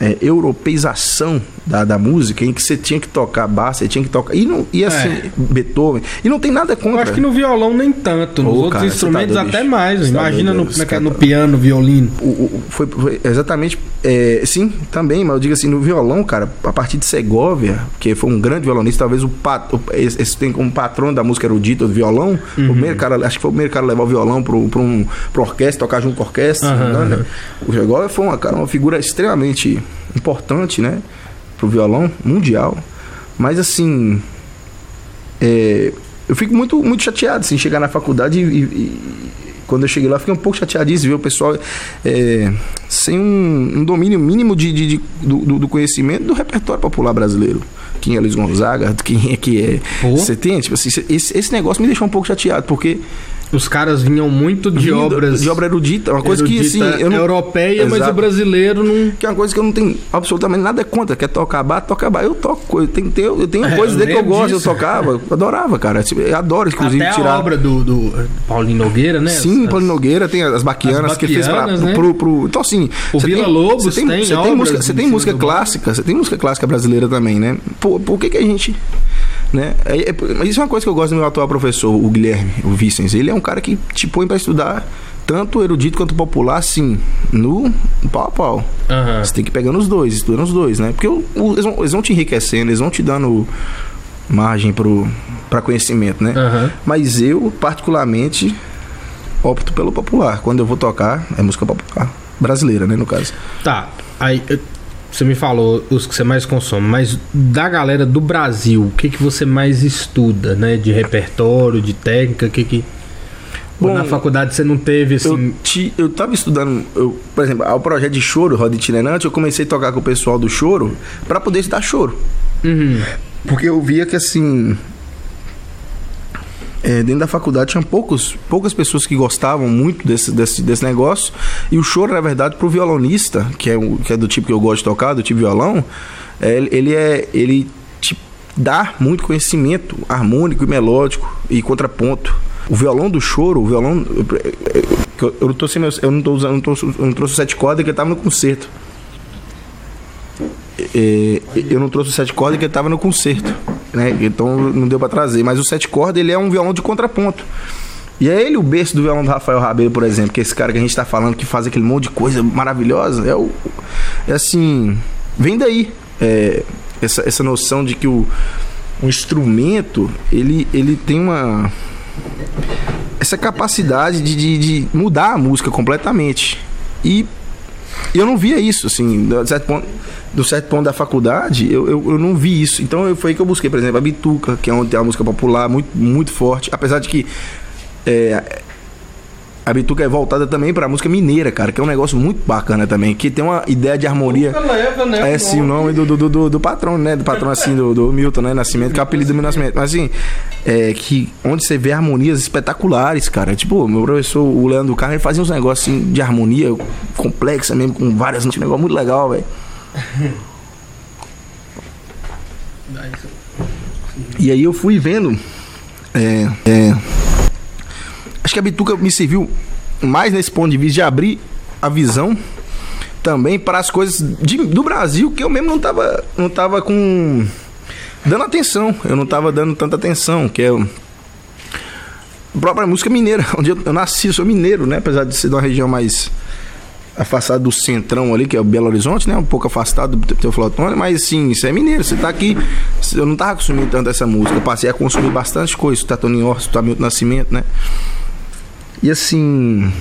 é, europeização da, da música em que você tinha que tocar baixo, você tinha que tocar. E, não, e assim, É. Beethoven. E não tem nada Eu contra. acho que no violão nem tanto, nos Ô, outros cara, tá instrumentos doido, até mais. Você tá Imagina doido, no, é que é, cara no tá- piano, violino. O- o- foi, foi exatamente. é, sim, também, mas eu digo assim, no violão, cara, a partir de Segovia, que foi um grande violonista, talvez o, pat, o esse, tem como patrão da música erudita do violão. Uhum. O primeiro cara, acho que foi o primeiro cara a levar o violão pro, pro, um, pro orquestra, tocar junto com a orquestra. Aham, né. O Segovia foi uma, cara, uma figura extremamente importante, né? Pro violão mundial. Mas assim. é, eu fico muito, muito chateado assim, chegar na faculdade e, e- quando eu cheguei lá, fiquei um pouco chateadíssimo ver o pessoal é, sem um, um domínio mínimo de, de- de- do, do- conhecimento do repertório popular brasileiro. Quem é Luiz Gonzaga, quem é que é. Você tem? Tipo assim, esse, esse negócio me deixou um pouco chateado, porque. Os caras vinham muito de vindo obras. De obra erudita, uma coisa que assim. erudita Eu não, europeia, mas Exato. o brasileiro não. que é uma coisa que eu não tenho absolutamente nada contra. Quer tocar bar, toca bar. Eu toco coisa. Tem, tem, eu tenho É, coisas dele que eu gosto, disso. eu tocava. Eu adorava, cara. Tipo, Eu adoro, inclusive, Até a tirar. obra do, do Paulinho Nogueira, né? Sim, As- Paulo Nogueira tem as baquianas As que ele fez pra, baquianas, né? pro, pro- Então, assim. O Vila tem- Lobos você tem, você música, você em tem música clássica, você tem música clássica brasileira também, né? Por, por que, que a gente. Né? É, é- mas isso é uma coisa que eu gosto do meu atual professor, o Guilherme, o Vicens. Ele é um cara que te põe pra estudar tanto erudito quanto popular, assim, no pau a pau. Aham. Você tem que pegar nos dois, estudando os dois, né? Porque o- o- eles, vão, eles vão te enriquecendo, eles vão te dando margem pro, pra conhecimento, né? Aham. Mas eu, particularmente, opto pelo popular. Quando eu vou tocar, é música popular. Brasileira, né, no caso. Tá, aí você me falou os que você mais consome, mas da galera do Brasil, o que, que você mais estuda, né? De repertório, de técnica, o que que... Ou Bom, na faculdade você não teve, assim... Eu, te, eu tava estudando, eu, por exemplo, ao projeto de choro, Roda Itinerante, eu comecei a tocar com o pessoal do choro pra poder estudar choro. Uhum. Porque eu via que assim. É, dentro da faculdade tinha poucos, poucas pessoas que gostavam muito desse, desse, desse negócio. E o choro, na verdade, pro violonista, que é, o- que é do tipo que eu gosto de tocar, do tipo violão, é, ele- é. ele te dá muito conhecimento harmônico e melódico e contraponto. O violão do choro, o violão. Eu, eu, eu tô sem meus- eu não tô usando, eu não, tô, eu não trouxe o sete cordas que ele tava no concerto. É, eu não trouxe o sete cordas que ele tava no concerto, né? Então não deu pra trazer. Mas o sete cordas ele é um violão de contraponto. E é ele o berço do violão do Rafael Rabelo, por exemplo, que é esse cara que a gente tá falando que faz aquele monte de coisa maravilhosa. É o. É assim. Vem daí. É, essa, essa noção de que o, o instrumento ele, ele tem uma. Essa capacidade de, de, de mudar a música completamente. E eu não via isso, assim, do certo ponto, do certo ponto da faculdade, eu, eu, eu não vi isso. Então eu, foi aí que eu busquei, por exemplo, a Bituca, que é onde tem uma música popular muito, muito forte, apesar de que é, a Bituca é voltada também pra música mineira, cara, que é um negócio muito bacana também, que tem uma ideia de harmonia. leva, né? É sim, o nome do, do, do, do- patrão, né? Do patrão assim, do, do Milton, né? Nascimento, que é o apelido do meu nascimento. Mas assim, é que onde você vê harmonias espetaculares, cara. Tipo, meu professor, o Leandro Carlos, ele fazia uns negócios assim, de harmonia complexa mesmo, com várias um negócio muito legal, velho. E aí eu fui vendo. É, é, que a Bituca me serviu mais nesse ponto de vista de abrir a visão também para as coisas de- do Brasil que eu mesmo não tava, não tava com dando atenção. Eu não tava dando tanta atenção, que é a própria música mineira, onde eu, eu nasci, eu sou mineiro, né? Apesar de ser de uma região mais afastado do centrão ali, que é o Belo Horizonte, né? Um pouco afastado do Teoflotone, mas assim, isso é mineiro. Você tá aqui. Eu não tava consumindo tanto essa música. Eu passei a consumir bastante coisa. Tony Orso, tá Milton Nascimento, né? E assim.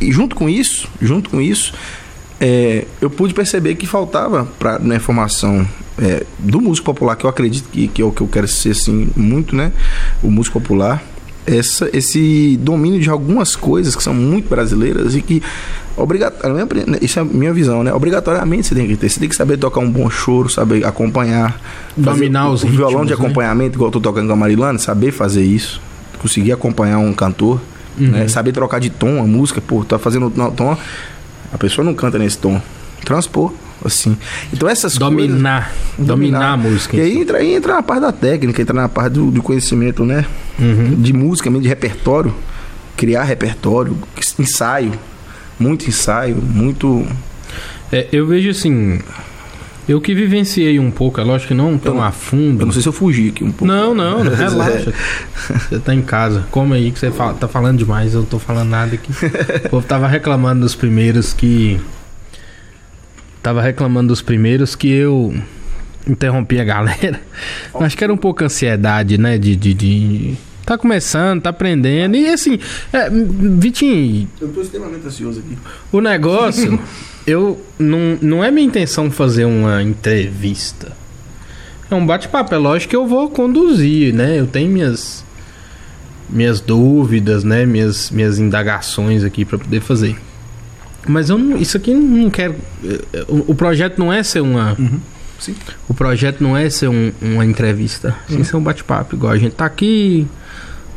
E junto com isso, junto com isso, é, eu pude perceber que faltava para na formação é, do músico popular, que eu acredito que, que é o que eu quero ser assim muito, né? O músico popular, essa, esse domínio de algumas coisas que são muito brasileiras e que obrigatoriamente, isso é a minha visão, né? Obrigatoriamente você tem que ter, você tem que saber tocar um bom choro, saber acompanhar, Dominar os o, o violão de ritmos, né? acompanhamento, igual eu tô tocando com a Marilana, saber fazer isso, conseguir acompanhar um cantor, Uhum. né? Saber trocar de tom a música, pô, tá fazendo no- tom, a pessoa não canta nesse tom. Transpor, assim. Então essas coisas. Dominar, dominar a música. E aí si. entra, aí entra na parte da técnica, entra na parte do, do conhecimento, né? Uhum. De música, mesmo, de repertório. Criar repertório, ensaio. Muito ensaio, muito. É, eu vejo assim. Eu que vivenciei um pouco, é lógico que não tão não- a fundo. Eu não sei se eu fugi aqui um pouco. Não, não, É. relaxa. Você tá em casa. Come aí que você fala- tá falando demais, eu não tô falando nada aqui. O povo tava reclamando dos primeiros que. Tava reclamando dos primeiros que eu interrompi a galera. Acho que era um pouco ansiedade, né? De. de, de- Tá começando, tá aprendendo. E assim, é, Vitinho, Eu tô extremamente ansioso aqui. o negócio, eu não, não é minha intenção fazer uma entrevista. É um bate-papo, é lógico que eu vou conduzir, né? Eu tenho minhas minhas dúvidas, né? Minhas minhas indagações aqui para poder fazer. Mas eu não, isso aqui não quero eh, o, o projeto não é ser uma Sim. o projeto não é ser um- uma entrevista, sim ser um bate-papo, igual a gente tá aqui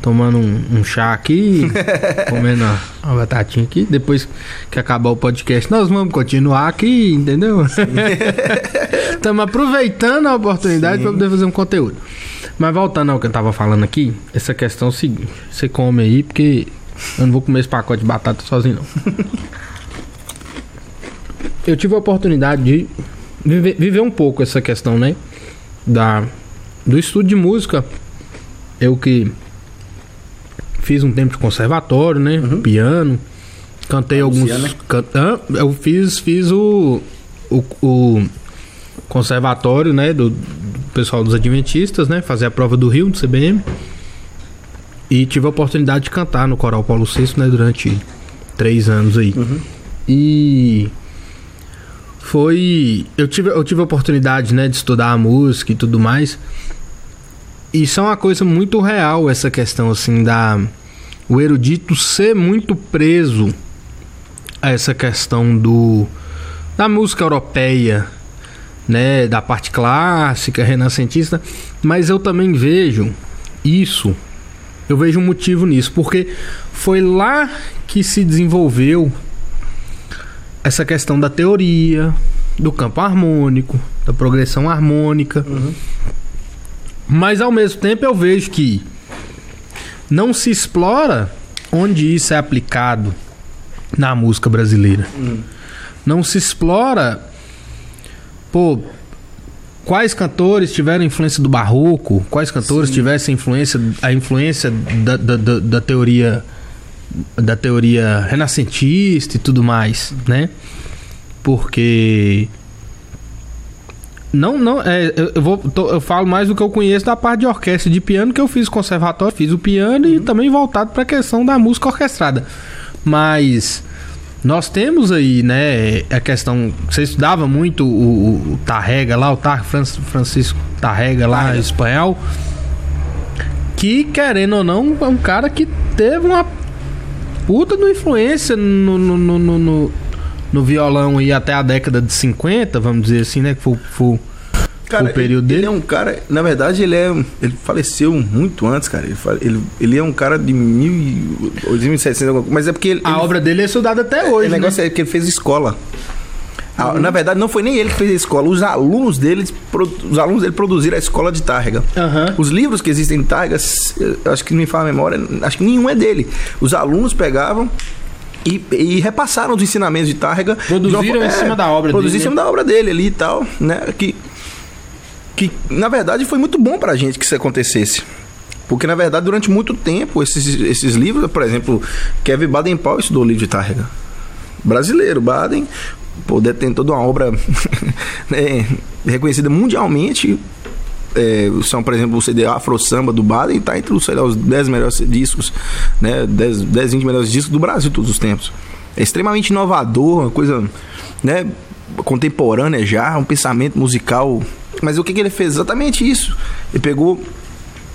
tomando um, um chá aqui, comendo uma, batatinha aqui, depois que acabar o podcast nós vamos continuar aqui, entendeu? Estamos aproveitando a oportunidade para poder fazer um conteúdo. Mas voltando ao que eu tava falando aqui, essa questão é o seguinte, você come aí porque eu não vou comer esse pacote de batata sozinho não. eu tive a oportunidade de viver, viver um pouco essa questão, né? Da do estudo de música. Eu que fiz um tempo de conservatório, né? Piano. Cantei alguns. Luciana. can- Hã? eu fiz, fiz o, o, o conservatório, né? Do, do pessoal dos Adventistas, né? Fazer a prova do Rio, do CBM. E tive a oportunidade de cantar no Coral Paulo VI, né? Durante três anos aí. E foi. Eu tive, eu tive a oportunidade, né, de estudar a música e tudo mais. Isso é uma coisa muito real, essa questão, assim, da. O erudito ser muito preso a essa questão do. da música europeia, né, da parte clássica, renascentista. Mas eu também vejo isso. Eu vejo um motivo nisso, porque foi lá que se desenvolveu essa questão da teoria, do campo harmônico, da progressão harmônica. Mas ao mesmo tempo eu vejo que não se explora onde isso é aplicado na música brasileira. Não se explora, pô, quais cantores tiveram influência do barroco, quais cantores tivessem influência, a influência da, da, da, da teoria da teoria renascentista e tudo mais, né? Porque não, não, é, eu, eu vou, tô- eu falo mais do que eu conheço da parte de orquestra de piano que eu fiz conservatório, fiz o piano e também voltado para a questão da música orquestrada. Mas nós temos aí, né, a questão. Você estudava muito o, o, Tarrega lá, o Tar, Fran- Francisco Tarrega lá, espanhol. Que, querendo ou não, é um cara que teve uma puta de uma influência no, no, no, no, no- violão aí até a década de 50, vamos dizer assim, né? Que foi, foi Cara, o período ele, dele. ele é um cara, na verdade, ele é, ele faleceu muito antes, cara. Ele, ele, ele é um cara de 1700, alguma coisa, mas é porque ele, A ele- obra dele é estudada até hoje. o negócio é que ele fez escola. Ah, Na verdade, não foi nem ele que fez a escola. Os alunos dele, os alunos dele produziram a escola de Tárrega. Aham. Os livros que existem em Tárrega, eu acho que não me fala a memória, acho que nenhum é dele. Os alunos pegavam e, e repassaram os ensinamentos de Tárrega. Produziram de uma em cima da obra Produziram dele, em cima da obra dele ali e tal, né? Que, que na verdade foi muito bom pra gente que isso acontecesse. Porque, na verdade, durante muito tempo, esses, esses livros, por exemplo, Kevin Baden-Powell estudou o livro de Tárrega brasileiro, Baden, pô, detentor de uma obra né, reconhecida mundialmente. É, são, por exemplo, o CD Afro Samba do Baden está entre lá, os 10 melhores discos, né, 10, 10, 20 melhores discos do Brasil todos os tempos. É extremamente inovador, uma coisa né, contemporânea já, um pensamento musical. Mas o que, que ele fez? Exatamente isso. Ele pegou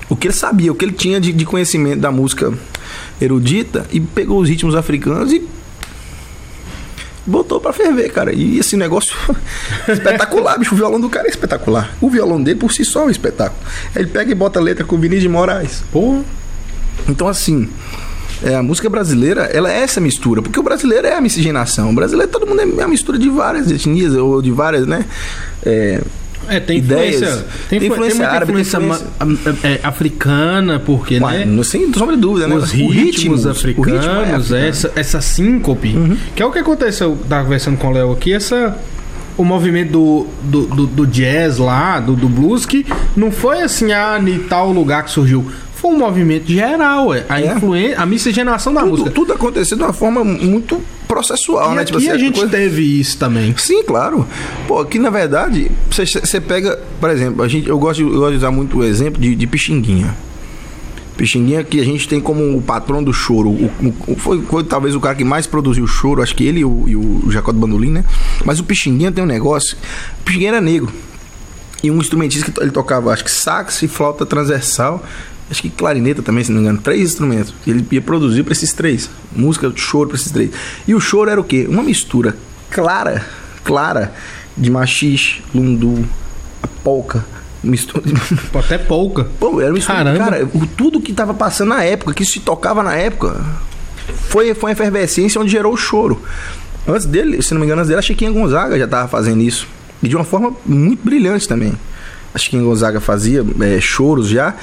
o que ele sabia, o que ele tinha de, de conhecimento da música erudita e pegou os ritmos africanos e botou pra ferver, cara. E esse negócio espetacular, bicho. O violão do cara é espetacular. O violão dele por si só é um espetáculo. Ele pega e bota a letra com o Vinícius de Moraes. Pô, Então, assim, é, a música brasileira, ela é essa mistura. Porque o brasileiro é a miscigenação. O brasileiro, todo mundo é a mistura de várias etnias, ou de várias, né? É, é, tem Ideias. influência. Tem influ- influência muita árabe, tem influência influência- ma- é, africana, porque, ué, né? sem sombra de dúvida, né? Os O ritmos, ritmo- o ritmo é africanos, africano. Uhum. essa, essa síncope, que é o que aconteceu, eu tava conversando com o Léo aqui, essa o movimento do, do, do, do jazz lá, do, do blues, que não foi assim, ah, em tal lugar que surgiu. Foi um movimento geral, é. A É. influência, a miscigenação da Tudo, música. tudo aconteceu de uma forma muito processual, E né? aqui assim, a gente coisa- teve isso também. Sim, claro. Pô, aqui na verdade, você, pega, por exemplo, a gente, eu, gosto, de- eu gosto de usar muito o exemplo de, de Pixinguinha. Pixinguinha que a gente tem como o patrão do choro. O, o- foi, foi talvez o cara que mais produziu choro, acho que ele e o, e o Jacó do Bandolim, né? Mas o Pixinguinha tem um negócio. O Pixinguinha era negro. E um instrumentista que ele tocava, acho que sax e flauta transversal. Acho que clarineta também, se não me engano. Três instrumentos. Ele ia produzir para esses três. Música, choro para esses três. E o choro era o quê? Uma mistura clara, clara, de machixe, lundu, a polca. Mistura. Até pouca. Pô, era mistura. Caramba. Cara, tudo que tava passando na época, que se tocava na época, foi, foi a efervescência onde gerou o choro. Antes dele, se não me engano, antes dele, a Chiquinha Gonzaga já tava fazendo isso. E de uma forma muito brilhante também. A Chiquinha Gonzaga fazia é, choros já.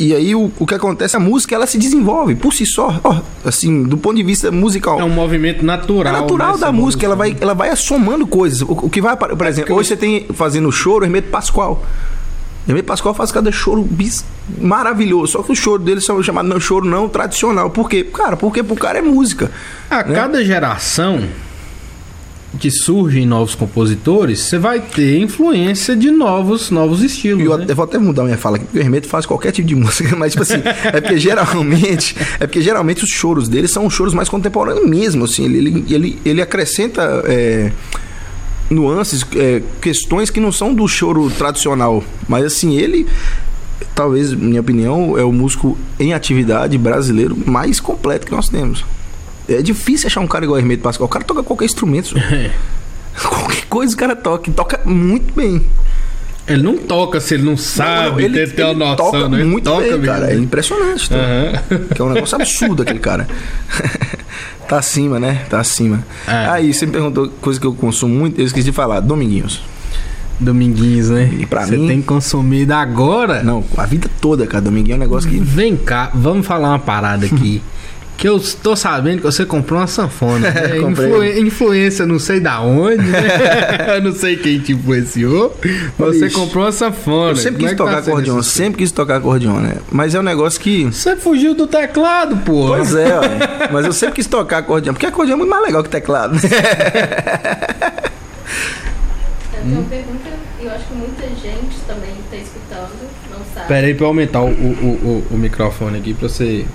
E aí o, o que acontece, a música ela se desenvolve por si só, ó, assim, do ponto de vista musical. É um movimento natural. É natural nessa da música, ela vai, ela vai assomando coisas. O, o que vai, por exemplo, porque hoje você tem fazendo choro Hermeto Pascoal. Hermeto Pascoal faz cada choro bis- maravilhoso. Só que o choro dele é chamado não choro não tradicional. Por quê? Cara, porque pro cara é música. A né? cada geração que surgem novos compositores, você vai ter influência de novos, novos estilos. E eu, né? eu vou até mudar minha fala aqui, porque o Hermeto faz qualquer tipo de música, mas tipo assim, é porque geralmente, é porque geralmente os choros dele são choros mais contemporâneos mesmo, assim, ele, ele, ele, ele acrescenta é, nuances, é, questões que não são do choro tradicional, mas assim, ele talvez, minha opinião, é o músico em atividade brasileiro mais completo que nós temos. É difícil achar um cara igual o Hermeto Pascoal. O cara toca qualquer instrumento. senhor. qualquer coisa o cara toca. Toca muito bem. Ele não toca se ele não sabe, Não, ele, tem uma noção, toca né? Ele muito toca bem, mesmo. cara. É impressionante. tá? Aham. Que é um negócio absurdo aquele cara. tá acima, né? Tá acima. É. Aí, você me perguntou coisa que eu consumo muito, eu esqueci de falar. Dominguinhos. Dominguinhos, né? E pra Você mim- tem consumido agora. Não, a vida toda, cara. Dominguinho é um negócio que... Vem cá, vamos falar uma parada aqui. que eu tô sabendo que você comprou uma sanfona. né? Influ- influência não sei da onde, né? eu não sei quem te influenciou. Você Ixi. comprou uma sanfona. Eu sempre Como é quis tá tocar sendo acordeon, sempre quis tocar acordeon, né? Mas é um negócio que... Você fugiu do teclado, pô. Pois é, ué. mas eu sempre quis tocar acordeon, porque acordeon é muito mais legal que teclado. Eu tenho uma pergunta e eu acho que muita gente também está escutando, não sabe. Pera aí pra eu aumentar o, o, o, o microfone aqui pra você.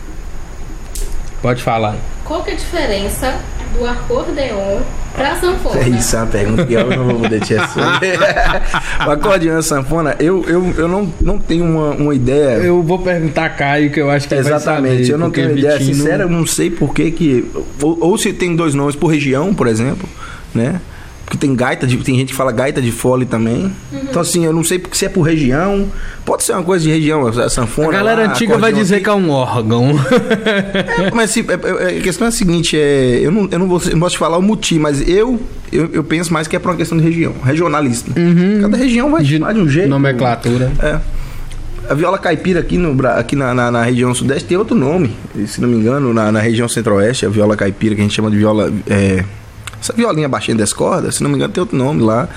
Pode falar. Qual que é a diferença do acordeon pra sanfona? É isso, é uma pergunta que eu não vou poder te responder. o acordeon e a sanfona, eu, eu, eu não, não tenho uma, uma ideia... Eu vou perguntar a Caio, que eu acho que Exatamente, saber, eu não tenho ideia Vitinho sincera, eu não sei por que que... Ou, ou se tem dois nomes por região, por exemplo, né? Porque tem gaita, de, tem gente que fala gaita de fole também. Então assim, eu não sei se é por região. Pode ser uma coisa de região, a sanfona. A galera lá, antiga vai dizer aqui. que é um órgão. Mas se, é- é- a questão é a seguinte, é, eu, não, eu não, vou, não posso te falar o motivo, mas eu, eu, eu penso mais que é por uma questão de região, regionalista. Cada região vai chamar de um jeito. Nomenclatura. É. A viola caipira aqui, no, aqui na, na, na região sudeste tem outro nome. Se não me engano, na, na região centro-oeste, a viola caipira, que a gente chama de viola. é, essa violinha baixinha das cordas, se não me engano, tem outro nome lá.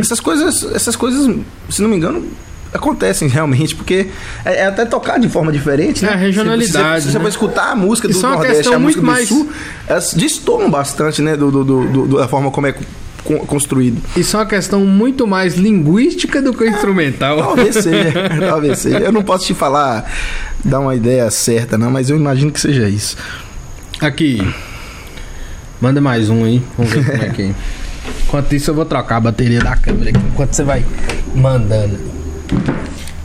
Essas coisas, essas coisas, se não me engano, acontecem realmente, porque é, é até tocar de forma diferente, né? É, a regionalidade, você, você né? for escutar a música do Isso é Nordeste questão a música muito do mais- Sul, elas destoam bastante, né? Do, do, do- da forma como é con- construído. Isso é uma questão muito mais linguística do que instrumental. Talvez seja, talvez seja. Eu não posso te falar, dar uma ideia certa, não, mas eu imagino que seja isso. Aqui. Manda mais um aí. Vamos ver como é que é. Enquanto isso, eu vou trocar a bateria da câmera aqui. Enquanto você vai mandando.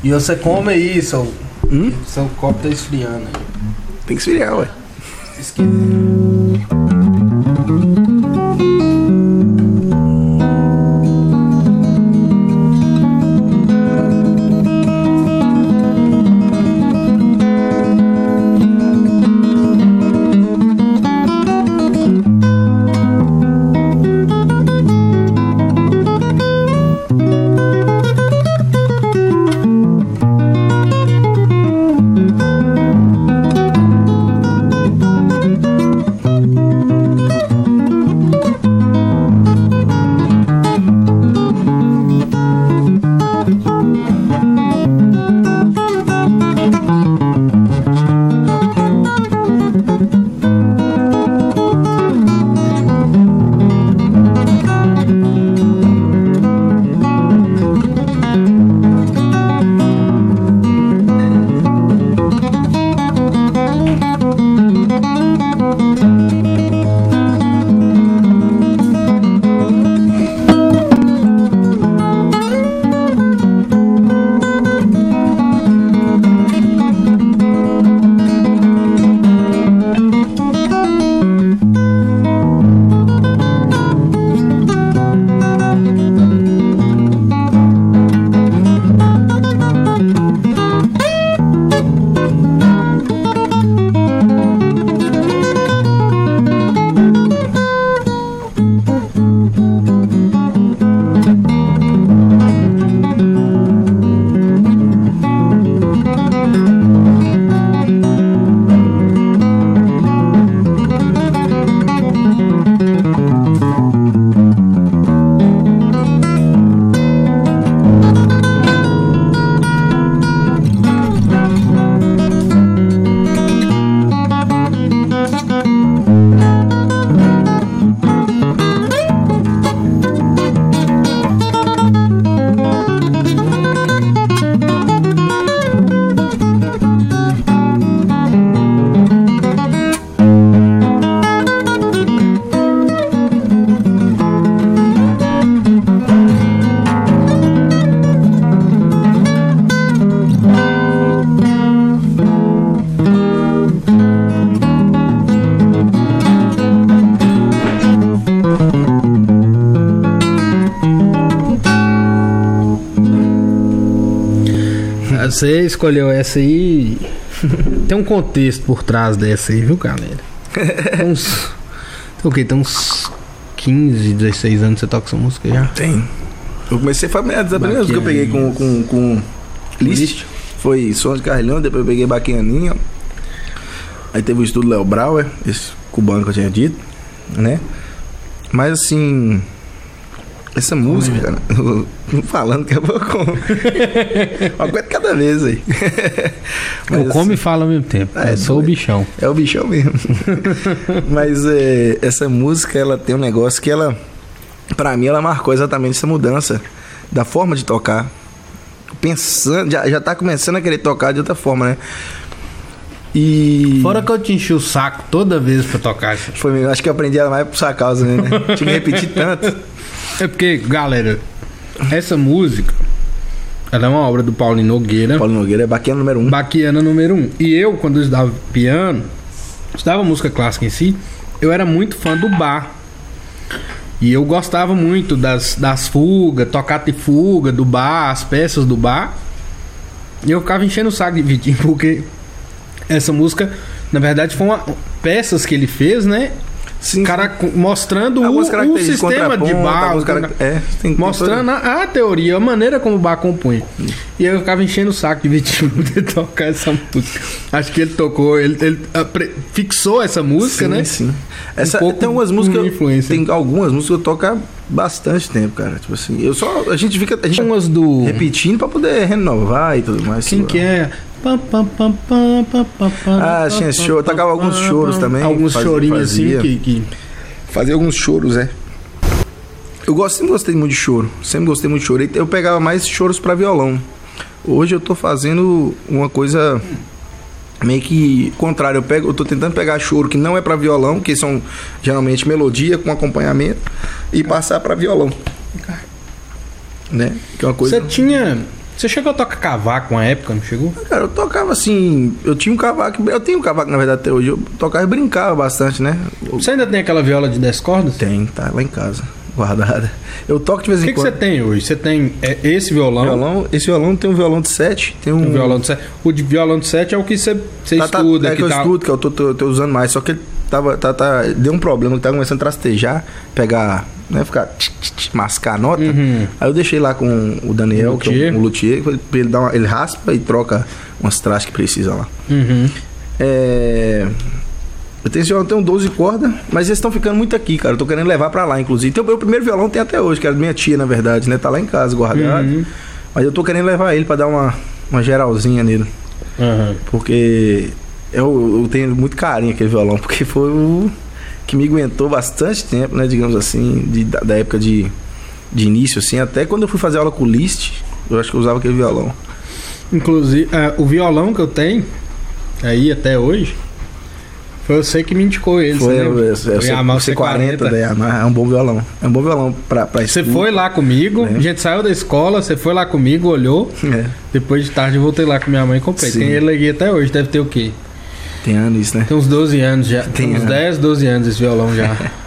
E você come aí, seu. Hum? Seu copo tá esfriando aí. Tem que esfriar, ué. Esquenta. Você escolheu essa aí. Tem um contexto por trás dessa aí, viu, galera? Tem uns. Tem o quê? Tem uns 15, 16 anos que você toca essa música já? Tem. Eu comecei a fazer a primeira música que eu peguei com, com, com List. List. Foi Som de Carrilhão, depois eu peguei Baquianinha. Aí teve o estudo Léo Brauer, esse cubano que eu tinha dito, né? Mas assim. Essa música, cara, falando que eu vou com. Uma coisa de cada vez aí. Eu Mas, como e falo ao mesmo tempo. É, eu sou o bichão. É o bichão mesmo. Mas é, essa música, ela tem um negócio que ela, pra mim, ela marcou exatamente essa mudança da forma de tocar. Pensando, já, já tá começando a querer tocar de outra forma, né? E. Fora que eu te enchi o saco toda vez pra tocar. Foi, mesmo, acho que eu aprendi ela mais por sua causa, né? Tinha que repetir tanto. É porque, galera, essa música, ela é uma obra do Paulinho Nogueira. Paulo Nogueira é baquena número um. Baquiana número um. E eu, quando eu estudava piano, estudava música clássica em si, eu era muito fã do bar. E eu gostava muito das, das fugas, tocata e fuga do bar, as peças do bar. E eu ficava enchendo o saco de Vitinho, porque essa música, na verdade, foi uma peças que ele fez, né? Sim. Cara, mostrando o, o sistema de carac- é, tem- tem mostrando a, a teoria, a maneira como o bar compõe. E eu ficava enchendo o saco de Vitinho poder tocar essa música. Acho que ele tocou, ele, ele apre- fixou essa música, sim, né? Sim. Essa, pouco tem músicas. influência. Tem algumas músicas que eu toco há bastante tempo, cara. Tipo assim, eu só. A gente fica. A gente Umas do. repetindo pra poder renovar e tudo mais. Quem que é? Ah, tinha eu tocava alguns choros também, Alguns fazia- chorinhos fazia. assim que. que... Fazer alguns choros, é. Eu gosto, sempre gostei muito de choro. Sempre gostei muito de choro. E Eu pegava mais choros pra violão. Hoje eu tô fazendo uma coisa meio que contrário. Eu, pego, eu tô tentando pegar choro que não é pra violão, que são geralmente melodia com acompanhamento, e passar pra violão. Né? Que é uma coisa. Você tinha. Você chegou a tocar cavaco uma época, não chegou? Cara, eu tocava assim. Eu tinha um cavaco. Eu tenho um cavaco, na verdade, até hoje. Eu tocava e brincava bastante, né? Eu- Você ainda tem aquela viola de 10 cordas? Tem, tá lá em casa, guardada. Eu toco de vez O em que, que quando. você tem hoje? Você tem é, esse violão, Violão, esse violão tem um violão de 7, tem um. um violão de 7. O de violão de 7 é o que você, você tá, tá, estuda. é que, eu tá... estudo, que eu tô, tô- tô usando mais. Só que ele tava, tá, tá, deu um problema, que tá começando a trastejar, pegar, né, ficar, tch, tch, tch, mascar a nota. Uhum. Aí eu deixei lá com o Daniel, O que é luthier. o, o luthier, ele, dar uma, ele raspa e troca umas trastes que precisa lá. Uhum. É. Eu tenho esse violão, tenho 12 cordas, mas eles estão ficando muito aqui, cara. Eu tô querendo levar pra lá, inclusive. Então, o meu primeiro violão tem até hoje, que era da minha tia, na verdade, né? Tá lá em casa, guardado. Uhum. Mas eu tô querendo levar ele pra dar uma, uma geralzinha nele. Uhum. Porque eu, eu tenho muito carinho aquele violão, porque foi o que me aguentou bastante tempo, né? Digamos assim, de- da, da época de, de início, assim. Até quando eu fui fazer aula com o Liszt, eu acho que eu usava aquele violão. Inclusive, é, o violão que eu tenho aí até hoje foi você que me indicou ele. Foi você o, lembra? o, Foi Yamaha C40 da Yamaha. É um bom violão. É um bom violão pra, pra Você foi lá comigo, né? a gente saiu da escola, você foi lá comigo, olhou. É, Depois de tarde eu voltei lá com minha mãe e comprei. Sim. Tem ele aqui até hoje, deve ter o quê? Tem anos isso, né? Tem uns 12 anos já. Tem uns anos. 10, 12 anos esse violão já.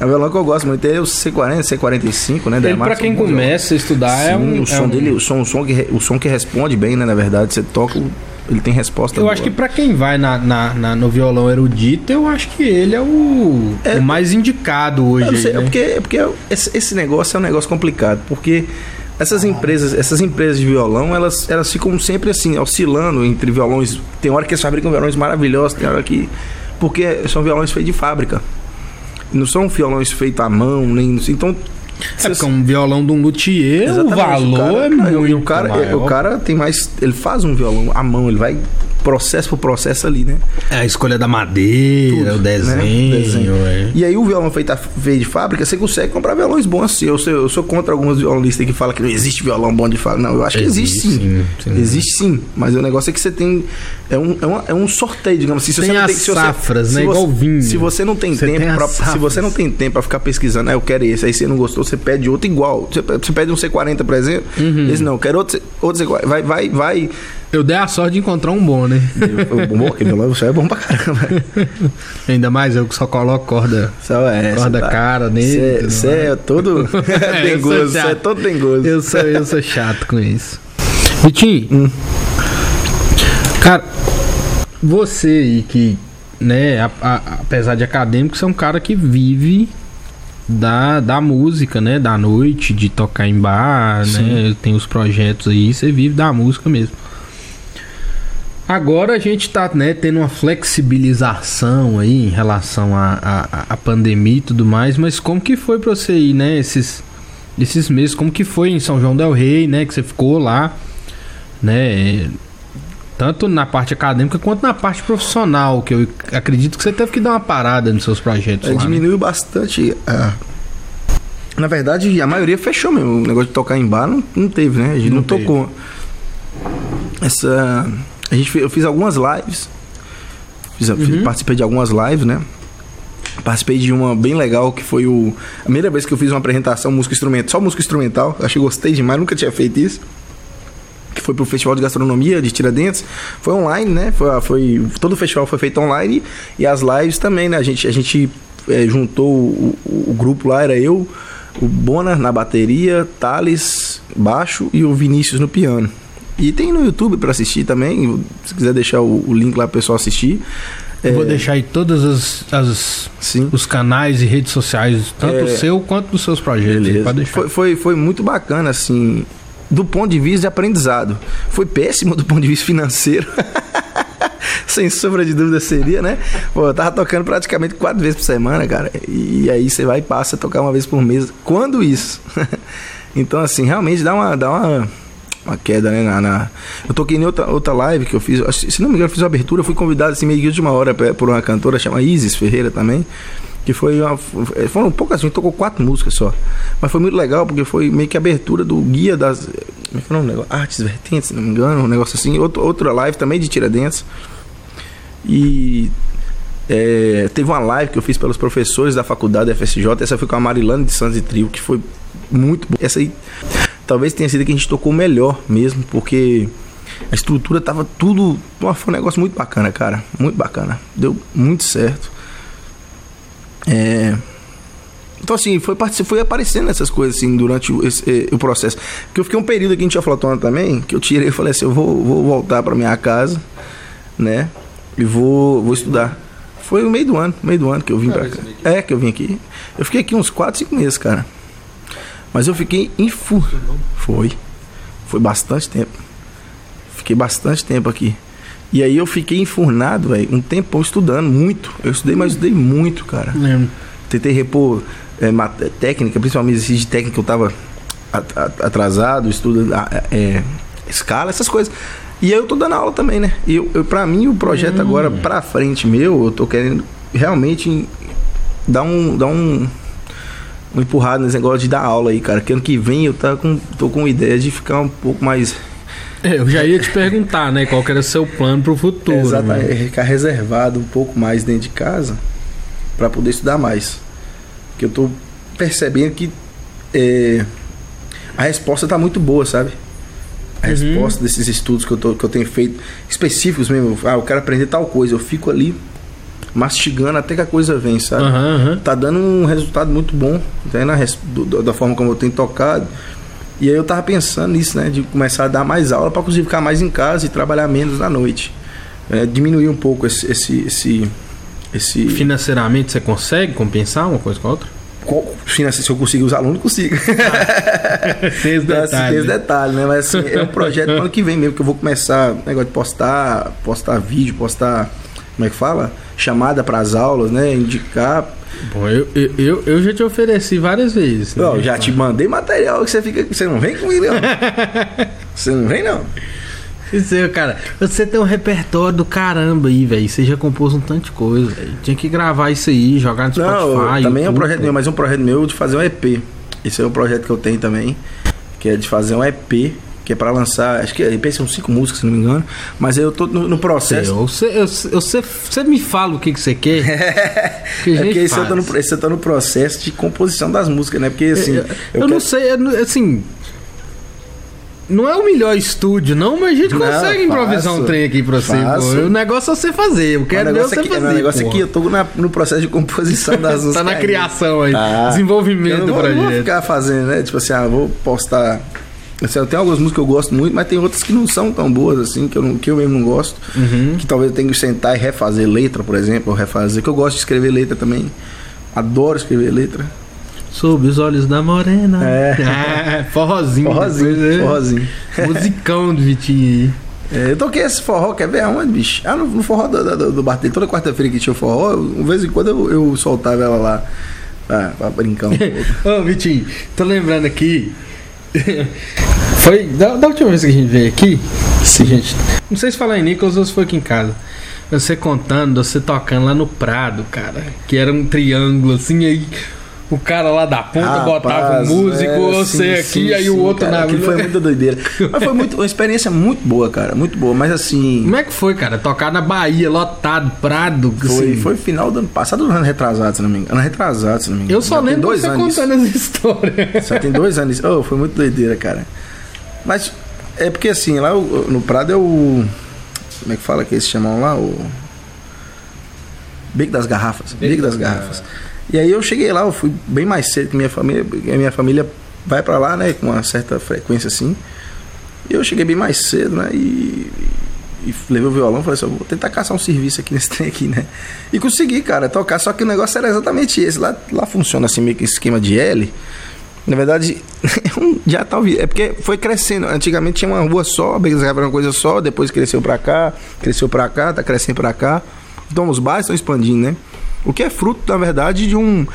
É um violão que eu gosto muito. Tem o C40, C45, né? ele, são quem começa a estudar, é Sim, um. o é som um- dele, o som, o som que, o som que responde bem, né? Na verdade, você toca, o- ele tem resposta. Eu boa. acho que pra quem vai na, na- na- no violão erudito, eu acho que ele é o, É. o mais indicado hoje. Sei, aí, é né? porque, é porque esse, esse negócio é um negócio complicado, porque essas empresas, essas empresas de violão, elas, elas ficam sempre assim, oscilando entre violões. Tem hora que eles fabricam violões maravilhosos, tem hora que. Porque são violões feitos de fábrica. Não são violões feitos à mão, nem. Então. É porque um violão de um luthier, o valor cara- é e muito o cara, maior. o cara tem mais. Ele faz um violão à mão, ele vai processo por processo ali, né? É a escolha da madeira, Tudo, o desenho. né? Desenho. é. E aí o violão feito, a- feito de fábrica, você consegue comprar violões bons assim. Eu sou, eu sou contra alguns violonistas que falam que não existe violão bom de fábrica. Não, eu acho que existe, sim. sim. Existe sim. Mas o negócio é que você tem. É um, é uma- é um sorteio, digamos assim. Se Tem você não as tem, se você- safras, se né? você- Igual vinho. Se você não tem Você tempo tem pra, Se você não tem tempo pra ficar pesquisando, ah, eu quero esse, aí você não gostou, você pede outro igual. Você, você pede um C40, por exemplo. Uhum. Esse não, eu quero outro, outro C40. Vai, vai, vai. Eu dei a sorte de encontrar um bom, né? Eu- Bom, aquele violão você é bom pra caramba. Ainda mais eu que só coloco corda. Só é. Corda cê cara nele, Você é todo sou dengoso, você é todo dengoso. Eu sou, eu sou chato com isso. Vitinho, Hum. Cara, você aí que, né, a- a- apesar de acadêmico, você é um cara que vive da, da música, né? Da noite, de tocar em bar, né? Tem os projetos aí, você vive da música mesmo. Agora a gente tá, né, tendo uma flexibilização aí em relação à pandemia e tudo mais, mas como que foi pra você ir, né, esses, esses meses? Como que foi em São João del Rei, né, que você ficou lá, né, tanto na parte acadêmica quanto na parte profissional, que eu acredito que você teve que dar uma parada nos seus projetos É, lá, né? diminuiu bastante. a- Na verdade, a maioria fechou mesmo. O negócio de tocar em bar não, não teve, né? A gente Não não, tocou. Essa. A gente, eu fiz algumas lives. Fiz, Uhum. participei de algumas lives, né? Participei de uma bem legal que foi o. A primeira vez que eu fiz uma apresentação música instrumental, só música instrumental. Achei que gostei demais, nunca tinha feito isso. Que foi pro Festival de Gastronomia de Tiradentes. Foi online, né? Foi, foi, todo o festival foi feito online e as lives também, né? A gente, a gente eh, juntou o, o- o grupo lá, era eu, o Bona na bateria, Thales baixo e o Vinícius no piano. E tem no YouTube pra assistir também, se quiser deixar o, o link lá pro pessoal assistir. Eu vou É, deixar aí todas as, as- os canais e redes sociais, tanto É. o seu quanto dos seus projetos. Foi, foi, foi muito bacana, assim, do ponto de vista de aprendizado. Foi péssimo do ponto de vista financeiro. Sem sombra de dúvida seria, né? Pô, eu tava tocando praticamente quatro vezes por semana, cara. E aí você vai e passa a tocar uma vez por mês. Quando isso? então, assim, realmente dá uma, dá uma, uma queda, né? Na, na- Eu toquei em outra, outra live que eu fiz. Se não me engano, eu fiz uma abertura. Fui convidado assim, meio que de última hora por uma cantora chamada Isis Ferreira também. Que foi uma. Foram poucas, a gente tocou quatro músicas só. Mas foi muito legal porque foi meio que a abertura do guia das. Como é que é o nome? Artes Vertentes, se não me engano, um negócio assim. Outro, outra live também de Tiradentes. E é, teve uma live que eu fiz pelos professores da faculdade da FSJ. Essa foi com a Marilane de Santos e Trio, que foi muito boa. Essa aí talvez tenha sido que a gente tocou melhor mesmo, porque a estrutura tava tudo. Foi um negócio muito bacana, cara. Muito bacana. Deu muito certo. É. Então, assim, foi, foi aparecendo essas coisas, assim, durante o, esse, eh, o processo. Porque eu fiquei um período aqui em Tia Flotona também, que eu tirei e falei assim, eu vou, vou voltar pra minha casa, né? E vou, vou estudar. Foi no meio do ano, meio do ano que eu vim pra cá. É, que eu vim aqui. Eu fiquei aqui uns 4, 5 meses, cara. Mas eu fiquei em fu. Foi. Foi bastante tempo. Fiquei bastante tempo aqui. E aí eu fiquei enfurnado, velho, um tempão estudando, muito. Eu estudei, mas estudei muito, cara. Lembro. Tentei repor é, técnica, principalmente exercício de técnica que eu tava at- at- atrasado, estudo é, escala, essas coisas. E aí eu tô dando aula também, né? E eu, eu, pra mim, o projeto agora pra frente meu, eu tô querendo realmente dar um. Dar um empurrado nesse negócio de dar aula aí, cara. Que ano que vem eu tá com, tô com ideia de ficar um pouco mais. É, eu já ia te perguntar, né, qual que era o seu plano pro futuro. Exatamente, né? ficar reservado um pouco mais dentro de casa para poder estudar mais. Porque eu tô percebendo que é, a resposta tá muito boa, sabe? A Uhum. resposta desses estudos que eu, tô, que eu tenho feito, específicos mesmo. Ah, eu quero aprender tal coisa. Eu fico ali mastigando até que a coisa vem, sabe? Aham, aham. tá dando um resultado muito bom né, na do- da forma como eu tenho tocado. E aí eu tava pensando nisso, né? De começar a dar mais aula para conseguir ficar mais em casa e trabalhar menos na noite. É, diminuir um pouco esse. esse, esse, esse Financeiramente você consegue compensar uma coisa com a outra? qual- se eu consigo os alunos, consigo. Tem esse Então, detalhe, tem esse né? detalhe, né? Mas assim, é um projeto pro ano que vem mesmo, que eu vou começar negócio de postar, postar vídeo, postar. Como é que fala? Chamada para as aulas, né? Indicar Bom, eu, eu, eu, já te ofereci várias vezes. né? Não, já te mandei material que você fica. Você não vem comigo, não. Você não vem, não. Isso aí, cara, você tem um repertório do caramba aí, velho. Você já compôs um tanto de coisa, velho. Tinha que gravar isso aí, jogar no Não, Spotify. também é um projeto meu, mas é um projeto meu de fazer um EP. Esse é um projeto que eu tenho também, que é de fazer um EP, que é pra lançar. Acho que EP são cinco músicas, se não me engano. Mas eu tô no, no processo. Eu, você, eu, eu, me fala o que, que você quer. que É porque esse eu, tô no, esse eu tô no processo de composição das músicas, né? Porque assim. eu, eu eu não quero- sei, eu não- assim. Não é o melhor estúdio, não, mas a gente Não, consegue improvisar um trem aqui pra você. O negócio é você fazer. Eu quero ver você aqui, fazer. o negócio porra. aqui, eu tô na- no processo de composição das músicas. tá na criação aí. Tá. Desenvolvimento Eu não do vou, não vou ficar fazendo, né? Tipo assim, ah, vou postar Assim, tem algumas músicas que eu gosto muito, mas tem outras que não são tão boas assim, que eu, não, que eu mesmo não gosto. Uhum. Que talvez eu tenha que sentar e refazer letra, por exemplo, ou refazer. Que eu gosto de escrever letra também. Adoro escrever letra. Sob os olhos da morena. É, forrozinho. Forrozinho, depois, é. forrozinho. Musicão do Vitinho aí. É, eu toquei esse forró, quer ver aonde, bicho? Ah, no, no forró do, do, do bar dele. Toda quarta-feira que tinha forró, eu, de vez em quando eu, eu soltava ela lá pra, pra brincar um pouco. Ô, Vitinho, tô lembrando aqui. Foi da, da última vez que a gente veio aqui. Sim. Gente, não sei se falar em Nicolas ou se foi aqui em casa. Você contando, você tocando lá no Prado, cara. Que era um triângulo assim, aí o cara lá da ponta Rapaz, botava um músico, é, você sim, aqui, sim, aí o outro cara, na aquilo foi muita doideira. Mas foi muito, uma experiência muito boa, cara. Muito boa. Mas assim. Como é que foi, cara? Tocar na Bahia, lotado, Prado. Foi, assim. foi final do ano passado, ano retrasado, se não me engano. Ano retrasado, se não me engano. Eu só Já lembro dois você anos. contando essa história. Só tem dois anos. Oh, foi muito doideira, cara. Mas é porque assim, lá o- no Prado é o. Como é que fala que eles chamam lá? O. Beco das Garrafas. Beco das Garrafas. E aí eu cheguei lá, eu fui bem mais cedo que minha família. A minha família vai pra lá, né? Com uma certa frequência assim. E eu cheguei bem mais cedo, né? E. E levei o violão falei assim, vou tentar caçar um serviço aqui nesse trem aqui, né? E consegui, cara, tocar. Só que o negócio era exatamente esse. Lá, lá funciona assim, meio que esquema de L. Na verdade, já tá ouvindo. É porque foi crescendo. Antigamente tinha uma rua só, Becas era uma coisa só, depois cresceu pra cá, cresceu pra cá, tá crescendo pra cá. Então os bairros estão expandindo, né? O que é fruto, na verdade, de um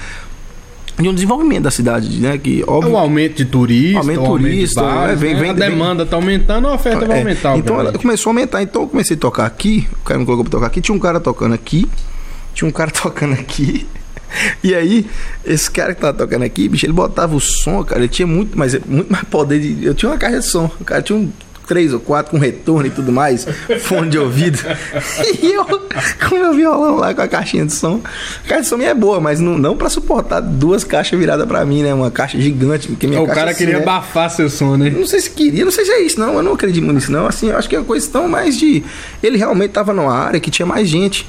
de um desenvolvimento da cidade, né? Que O óbvio. aumento de turista, Aumento o aumento turista, de bares, é, vem- né? vem- a demanda tá aumentando, a oferta vai É, aumentar. então ela começou a aumentar. Então eu comecei a tocar aqui, o cara me colocou pra tocar aqui, tinha um cara tocando aqui, tinha um cara tocando aqui. E aí, esse cara que tava tocando aqui, bicho, ele botava o som, cara, ele tinha muito mais, muito mais poder de. Eu tinha uma caixa de som, o cara tinha um três ou quatro com retorno e tudo mais, fone de ouvido. E eu com meu violão lá com a caixinha de som. A caixa de som minha é boa, mas não, não pra suportar duas caixas viradas pra mim, né? Uma caixa gigante, porque minha o caixa cara assim, queria né? abafar seu som, né? Não sei se queria, não sei se é isso, não. Eu não acredito muito nisso, não. Assim, eu acho que é uma questão mais de. Ele realmente estava numa área que tinha mais gente.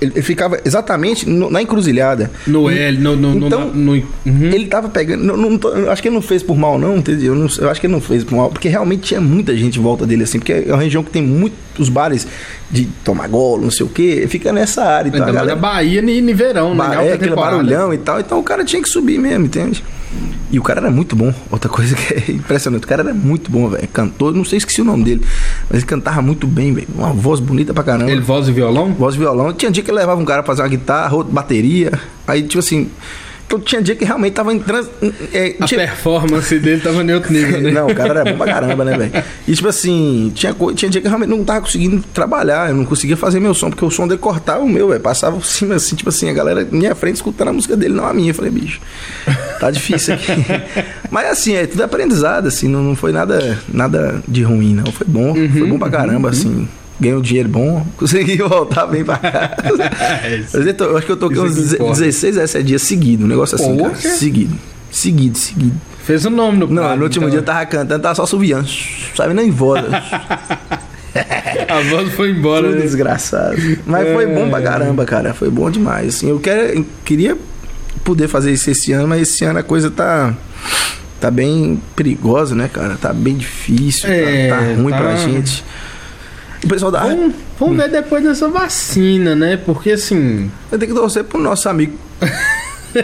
Ele, ficava exatamente no- na encruzilhada. No L, no. no, no- Então, no, uhum. Ele tava pegando. Não, não tô- acho que ele não fez por mal, não, entendeu? Eu, eu acho que ele não fez por mal, porque realmente tinha muita gente em volta dele, assim, porque é uma região que tem muitos bares de tomar golo, não sei o quê, fica nessa área. Então, Ainda a galera, Bahia e verão, né? Ba- é, aquele barulhão e tal. Então o cara tinha que subir mesmo, entende? E o cara era muito bom. Outra coisa que é impressionante, o cara era muito bom, velho. Cantor, não sei esqueci o nome dele, mas ele cantava muito bem, velho. Uma voz bonita pra caramba. Ele voz e violão? Voz e violão. Tinha dia que ele levava um cara pra fazer uma guitarra, outro bateria. Aí, tipo assim. Então tinha dia que realmente tava em trans. É, A tinha- performance dele tava em outro nível, né? não, o cara era bom pra caramba, né, velho? E tipo assim, tinha, tinha dia que realmente não tava conseguindo trabalhar, eu não conseguia fazer meu som, porque o som dele cortava o meu, velho. Passava por cima, assim, tipo assim, a galera na minha frente escutando a música dele, não a minha. Eu falei, bicho, tá difícil aqui. Mas assim, é tudo aprendizado, assim, não, não foi nada, nada de ruim, não. Foi bom, foi bom pra caramba, assim. Ganhei um dinheiro bom, consegui voltar bem pra casa. Mas eu, tô- eu acho que eu toquei uns que deze- importa. 16, 17 dias seguidos, um negócio assim, cara. Seguido. Seguido, seguido. Fez o nome no Não, quadro, no último então. dia eu tava cantando, tava só subiando. Sabe nem voz. A voz foi embora, Tudo né? desgraçado. Mas foi bom pra caramba, cara. Foi bom demais. Assim, eu quero, eu queria poder fazer isso esse ano, mas esse ano a coisa tá. Tá bem perigosa, né, cara? Tá bem difícil, É, tá, tá ruim tá. pra gente. O pessoal da. Vamos, vamos ver depois dessa vacina, né? Porque assim. Eu tenho que torcer pro nosso amigo.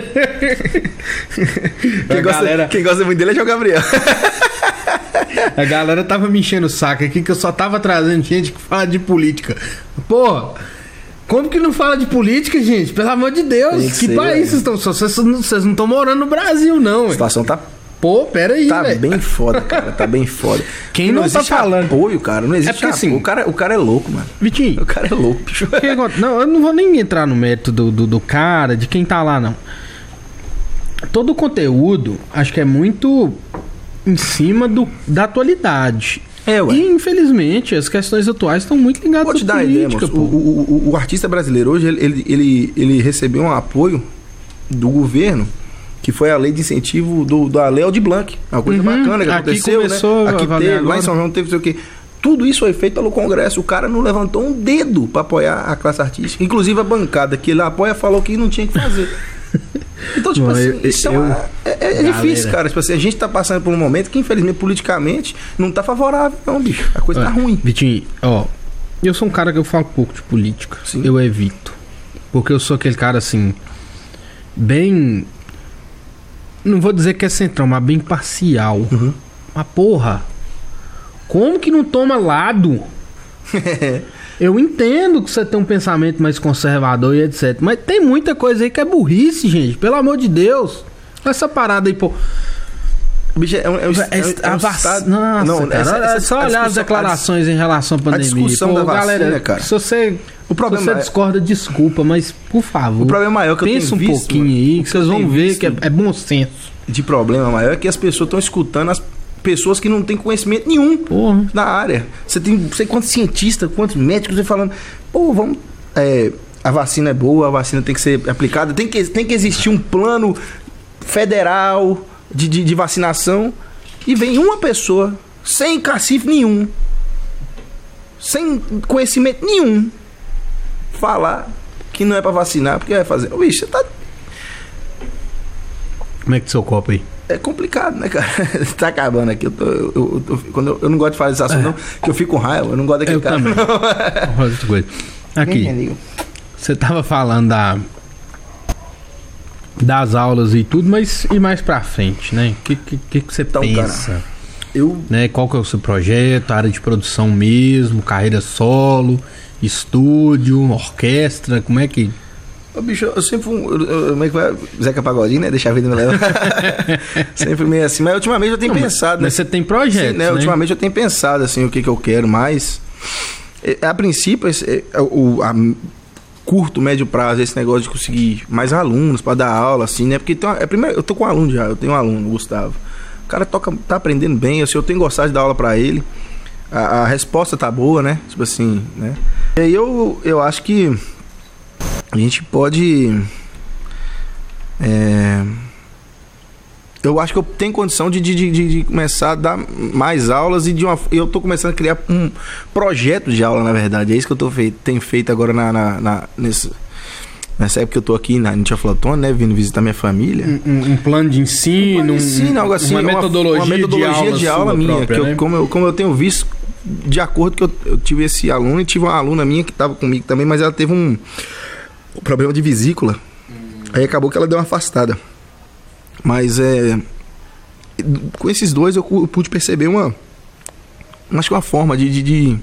quem, gosta, galera- quem gosta muito dele é o Gabriel. A galera tava me enchendo o saco aqui que eu só tava trazendo gente que fala de política. Porra, como que não fala de política, gente? Pelo amor de Deus, que, que ser, país vocês estão? Vocês não- estão morando no Brasil, não, A ué. situação tá Pô, pera aí, Tá velho. bem foda, cara. Tá bem foda. Quem E não tá existe falando? apoio, cara. Não existe porque, apoio. assim- o, cara, o cara é louco, mano. Vitinho, O cara é louco, bicho. Não, eu não vou nem entrar no mérito do, do, do cara, de quem tá lá, não. Todo o conteúdo, acho que é muito em cima do, da atualidade. É, ué. E, infelizmente, as questões atuais estão muito ligadas Vou te à dar ideia, política, moço. O, pô. o, o- o artista brasileiro hoje, ele, ele, ele, ele recebeu um apoio do governo, que foi a lei de incentivo do, da Lei Aldir Blanc. É uma coisa Uhum. bacana que Aqui aconteceu, começou né? Aqui teve, lá em São João teve, sei o quê. Tudo isso foi feito pelo Congresso. O cara não levantou um dedo pra apoiar a classe artística. Inclusive a bancada que ele apoia falou que não tinha que fazer. Então, tipo Bom, assim, eu- isso é, eu- uma- é- é Galera. difícil, cara. Tipo assim, a gente tá passando por um momento que, infelizmente, politicamente, não tá favorável, não, bicho. A coisa tá Olha, ruim. Vitinho, ó, eu sou um cara que eu falo pouco de política. Sim. Eu evito. Porque eu sou aquele cara assim, bem. Não vou dizer que é centrão, mas bem parcial. Uhum. Mas porra, como que não toma lado? Eu entendo que você tem um pensamento mais conservador e etc. Mas tem muita coisa aí que é burrice, gente. Pelo amor de Deus. Essa parada aí, pô. Bicho, é um, é um, é um- a um estado- Nossa, Não, cara, essa- é essa- só a olhar as declarações em relação à pandemia. discussão da vacina, galera, cara. Se você, O problema se você é- discorda, desculpa, mas por favor. O problema maior que eu pensa tenho um visto, pouquinho mano, aí, que vocês vão ver visto- que é, é bom senso. de problema maior é que as pessoas estão escutando as pessoas que não têm conhecimento nenhum Porra. na área. Você tem não sei quantos cientistas, quantos médicos falando, pô, vamos. é, a vacina é boa, a vacina tem que ser aplicada, tem que, tem que existir um plano federal de, de, de vacinação. E vem uma pessoa, sem cacife nenhum, sem conhecimento nenhum, falar que não é pra vacinar, porque vai fazer. Ô, bicho, você tá Como é que seu copo aí? é complicado, né, cara? tá acabando aqui. Eu, tô, eu, eu, eu- quando eu, eu não gosto de falar desse assunto, não, que eu fico com raiva. Eu não gosto daquele Eu cara. também. não. Aqui, você tava falando da das aulas e tudo, mas e mais pra frente, né? O que, que, que você Então, pensa? Eu, né? Qual que é o seu projeto, área de produção mesmo, carreira solo, estúdio, orquestra, como é que... ô, bicho, eu sempre fui um. Como é que vai? Zeca Pagodinho, né? Deixa a vida me levar. sempre meio assim. Mas ultimamente eu tenho Não, pensado, né? Mas você tem projetos, Sim, né? né? Ultimamente eu tenho pensado assim o que, que eu quero mais. É, A princípio, esse- é, o a curto, médio prazo, esse negócio de conseguir mais alunos para dar aula, assim, né? Porque tem uma- é, primeiro, eu tô com um aluno já, eu tenho um aluno, o Gustavo. O cara toca, tá aprendendo bem, assim, eu tenho gostado de dar aula para ele. A, a resposta tá boa, né? Tipo assim, né? E aí eu, eu acho que a gente pode. É, eu acho que eu tenho condição de, de, de, de começar a dar mais aulas e de uma. Eu tô começando a criar um projeto de aula, na verdade. É isso que eu tô feito, tenho feito agora na, na, na- nesse, nessa época que eu tô aqui na Nietzsche Flatone, né? Vindo visitar minha família. Um, um- um plano de ensino, um- Ensino, algo assim, uma metodologia, uma metodologia de de aula, aula, minha. própria, que eu- né? como, eu, como eu tenho visto, de acordo que eu, eu tive esse aluno e tive uma aluna minha que estava comigo também, mas ela teve um, um problema de vesícula. Aí acabou que ela deu uma afastada. Mas é. Com esses dois eu pude perceber uma. Acho que uma forma de. de, de,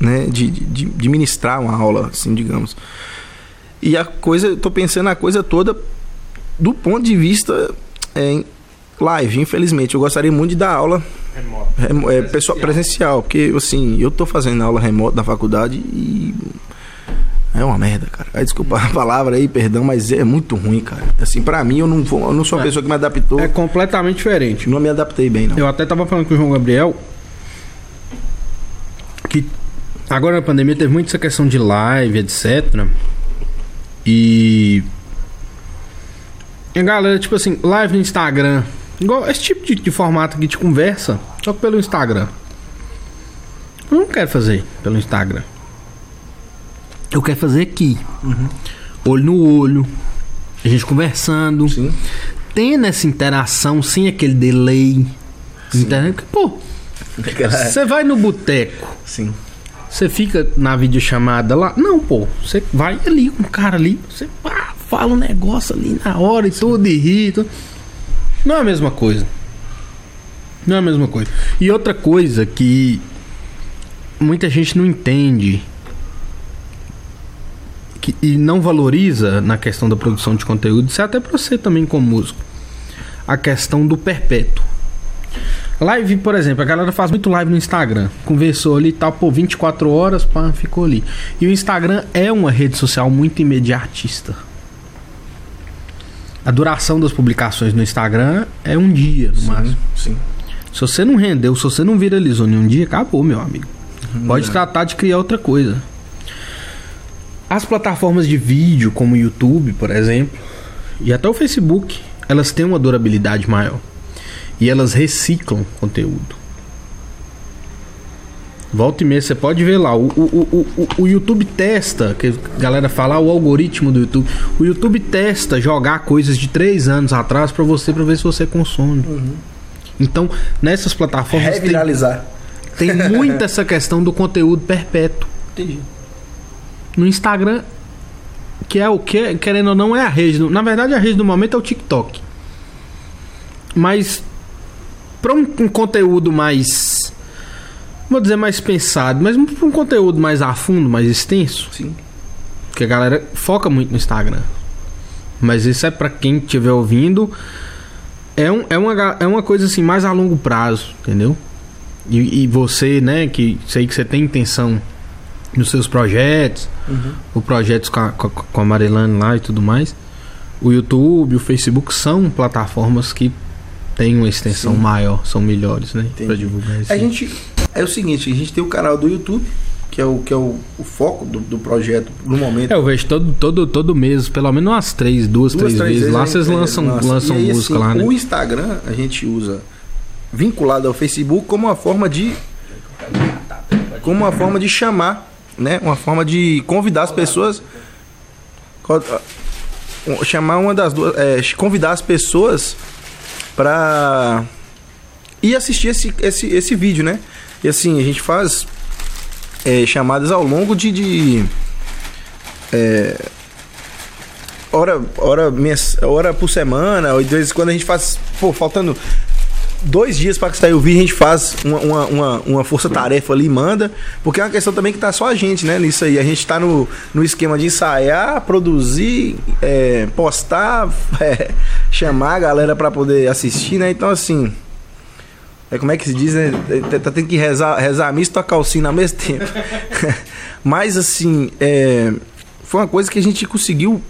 né, de, de, de ministrar uma aula, assim, digamos. E a coisa, tô pensando na coisa toda do ponto de vista é, em live, infelizmente. Eu gostaria muito de dar aula remo- é, pessoal, presencial, porque assim, eu tô fazendo aula remota na faculdade e é uma merda, cara. Aí, desculpa a palavra aí, perdão, mas é muito ruim, cara. Assim, pra mim, eu não, vou, eu não sou uma É. pessoa que me adaptou. É completamente diferente. Não me adaptei bem, não. Eu até tava falando com o João Gabriel que agora na pandemia teve muito essa questão de live, etc. E a galera, tipo assim, live no Instagram, igual esse tipo de, de formato aqui de conversa, só que pelo Instagram. Eu não quero fazer pelo Instagram. Eu quero fazer aqui. Olho no olho. A gente conversando Sim. tendo essa interação sem aquele delay. Entendeu? Que, Pô, você vai no boteco, Sim. você fica na videochamada lá. Não, pô, você vai ali com o cara ali, você fala um negócio ali na hora e tudo, e ri. tudo. Não é a mesma coisa. Não é a mesma coisa. E outra coisa que muita gente não entende que, e não valoriza na questão da produção de conteúdo, isso é até pra você também como músico, a questão do perpétuo. Live, por exemplo, a galera faz muito live no Instagram. Conversou ali e tal, pô, 24 horas, pá, ficou ali. E o Instagram é uma rede social muito imediatista. A duração das publicações no Instagram é um dia, no máximo. Sim. Sim. Se você não rendeu, se você não viralizou em um dia, acabou, meu amigo. Pode tratar de criar outra coisa. As plataformas de vídeo, como o YouTube, por exemplo, e até o Facebook, elas têm uma durabilidade maior. E elas reciclam conteúdo. Volta e meia, você pode ver lá. O, o, o, o, o YouTube testa, que a galera fala, ah, o algoritmo do YouTube. O YouTube testa jogar coisas de três anos atrás pra você, pra ver se você consome. Então, nessas plataformas tem, Reviralizar. tem muito essa questão do conteúdo perpétuo. Entendi. No Instagram, que é o que, querendo ou não, é a rede. Na verdade, a rede do momento é o TikTok. Mas, para um, um conteúdo mais. Vou dizer mais pensado, mas um, um conteúdo mais a fundo, mais extenso, Sim. que a galera foca muito no Instagram. Mas isso é pra quem estiver ouvindo. É, um, é, uma, é uma coisa assim mais a longo prazo, entendeu? E, e você, né, que sei que você tem intenção nos seus projetos, o projetos com a, com, a- Marilane lá e tudo mais. O YouTube, o Facebook são plataformas que têm uma extensão Sim. maior, são melhores, né? Pra divulgar isso. A gente. É o seguinte, a gente tem o canal do YouTube, que é o, que é o, o foco do, do projeto no momento. É, eu vejo todo, todo, todo mês, pelo menos umas três, duas, Duas, três, vezes. Lá vocês lançam, lança. lançam aí, música assim, lá, né? O Instagram a gente usa vinculado ao Facebook como uma forma de como uma forma de chamar, né? Uma forma de convidar as pessoas uh, chamar uma das duas, é, convidar as pessoas para ir assistir esse, esse, esse vídeo, né? E assim, a gente faz é, chamadas ao longo de, de hora, hora, mens- hora por semana, ou de vez em quando a gente faz, pô, faltando dois dias para sair o vídeo, a gente faz uma, uma, uma, uma força-tarefa ali e manda, porque é uma questão também que tá só a gente, né, nisso aí. A gente tá no, no esquema de ensaiar, produzir, é, postar, é, chamar a galera para poder assistir, né? Então, assim. É como é que se diz, né? Tá- Tá tendo que rezar, rezar a missa e tocar o sino ao mesmo tempo. Mas, assim, é, foi uma coisa que a gente conseguiu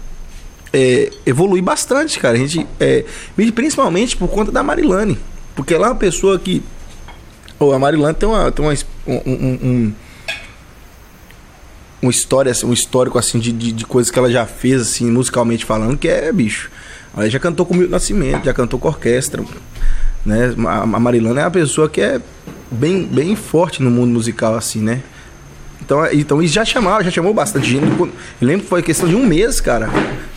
é, evoluir bastante, cara. A gente, é, principalmente por conta da Marilane. Porque ela é uma pessoa que. Ou a Marilane tem uma. Tem uma um, um, um- história, um histórico assim de, de, de coisas que ela já fez, assim, musicalmente falando, que é, bicho. Ela já cantou com o Milton Nascimento, já cantou com orquestra. Né? A, a Marilane é uma pessoa que é bem, bem forte no mundo musical, assim, né? Então, é- então isso já chamava, já chamou bastante gente. Lembro que foi questão de um mês, cara.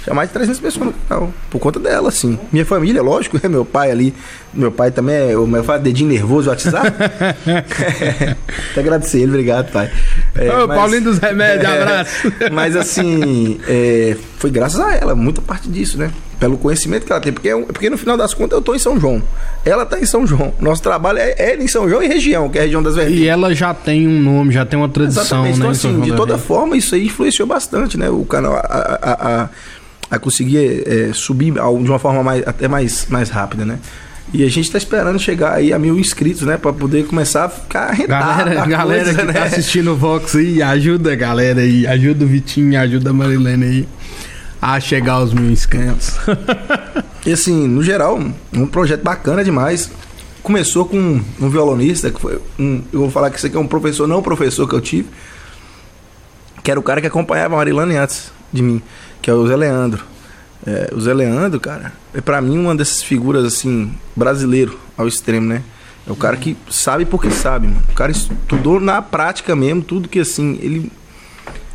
Chamar de 300 pessoas no canal. Por conta dela, assim. Minha família, lógico, é meu pai ali. Meu pai também é. O meu pai é dedinho nervoso WhatsApp. Até agradecer ele, obrigado, pai. É, Ô, Paulinho dos Remédios, abraço. mas assim, é, foi graças a ela, muita parte disso, né? Pelo conhecimento que ela tem. Porque, é porque no final das contas eu tô em São João. Ela tá em São João. Nosso trabalho é, é em São João e região, que é a região das vertentes. E ela já tem um nome, já tem uma tradição, Exatamente. né? Então, assim, de da toda forma, isso aí influenciou bastante, né? O canal a, a, a, a conseguir é, subir ao- de uma forma mais, até mais, mais rápida, né? E a gente tá esperando chegar aí a mil inscritos, né? Pra poder começar a ficar rentável Galera, a galera coisa, que né? tá assistindo o Vox aí, ajuda a galera aí, ajuda o Vitinho, ajuda a Marilene aí a chegar aos mil inscritos. E assim, no geral, um projeto bacana demais. Começou com um violonista, que foi um. Eu vou falar que isso aqui é um professor, não professor que eu tive. Que era o cara que acompanhava a Marilane antes de mim, que é o Zé Leandro. É, o Zé Leandro, cara, é pra mim uma dessas figuras assim, brasileiro ao extremo, né? É o cara que sabe porque sabe, mano. O cara estudou na prática mesmo, tudo que assim, ele.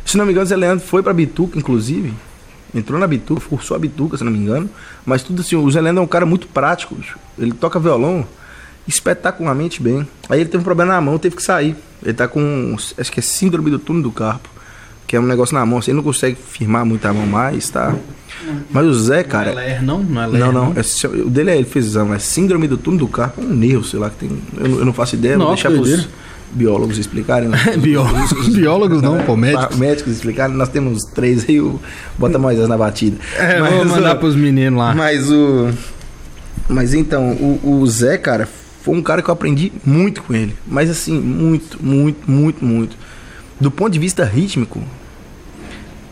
Se não me engano, o Zé Leandro foi pra Bituca, inclusive. Entrou na Bituca, forçou a Bituca, se não me engano. Mas tudo assim, o Zé Leandro é um cara muito prático, bicho. Ele toca violão espetacularmente bem. Aí ele teve um problema na mão, teve que sair. Ele tá com, acho que é síndrome do túnel do carpo. Que é um negócio na mão, assim, ele não consegue firmar muito a mão mais, tá? Mas o Zé, cara, não é Ler, não? Não é Ler, não, não. É, o dele é, ele fez exame, é síndrome do túnel do carpo, é um nervo, sei lá, que tem. Eu, não- eu não faço ideia, vou Nossa, deixar pros biólogos explicarem. né? Biólogos, biólogos não, pô, médicos. Médicos explicarem, nós temos três aí, o Bota Moisés na batida. É, Mas vou mandar o- pros meninos lá. Mas o. Mas então, o, o Zé, cara, foi um cara que eu aprendi muito com ele. Mas assim, muito, muito, muito, muito. Do ponto de vista rítmico,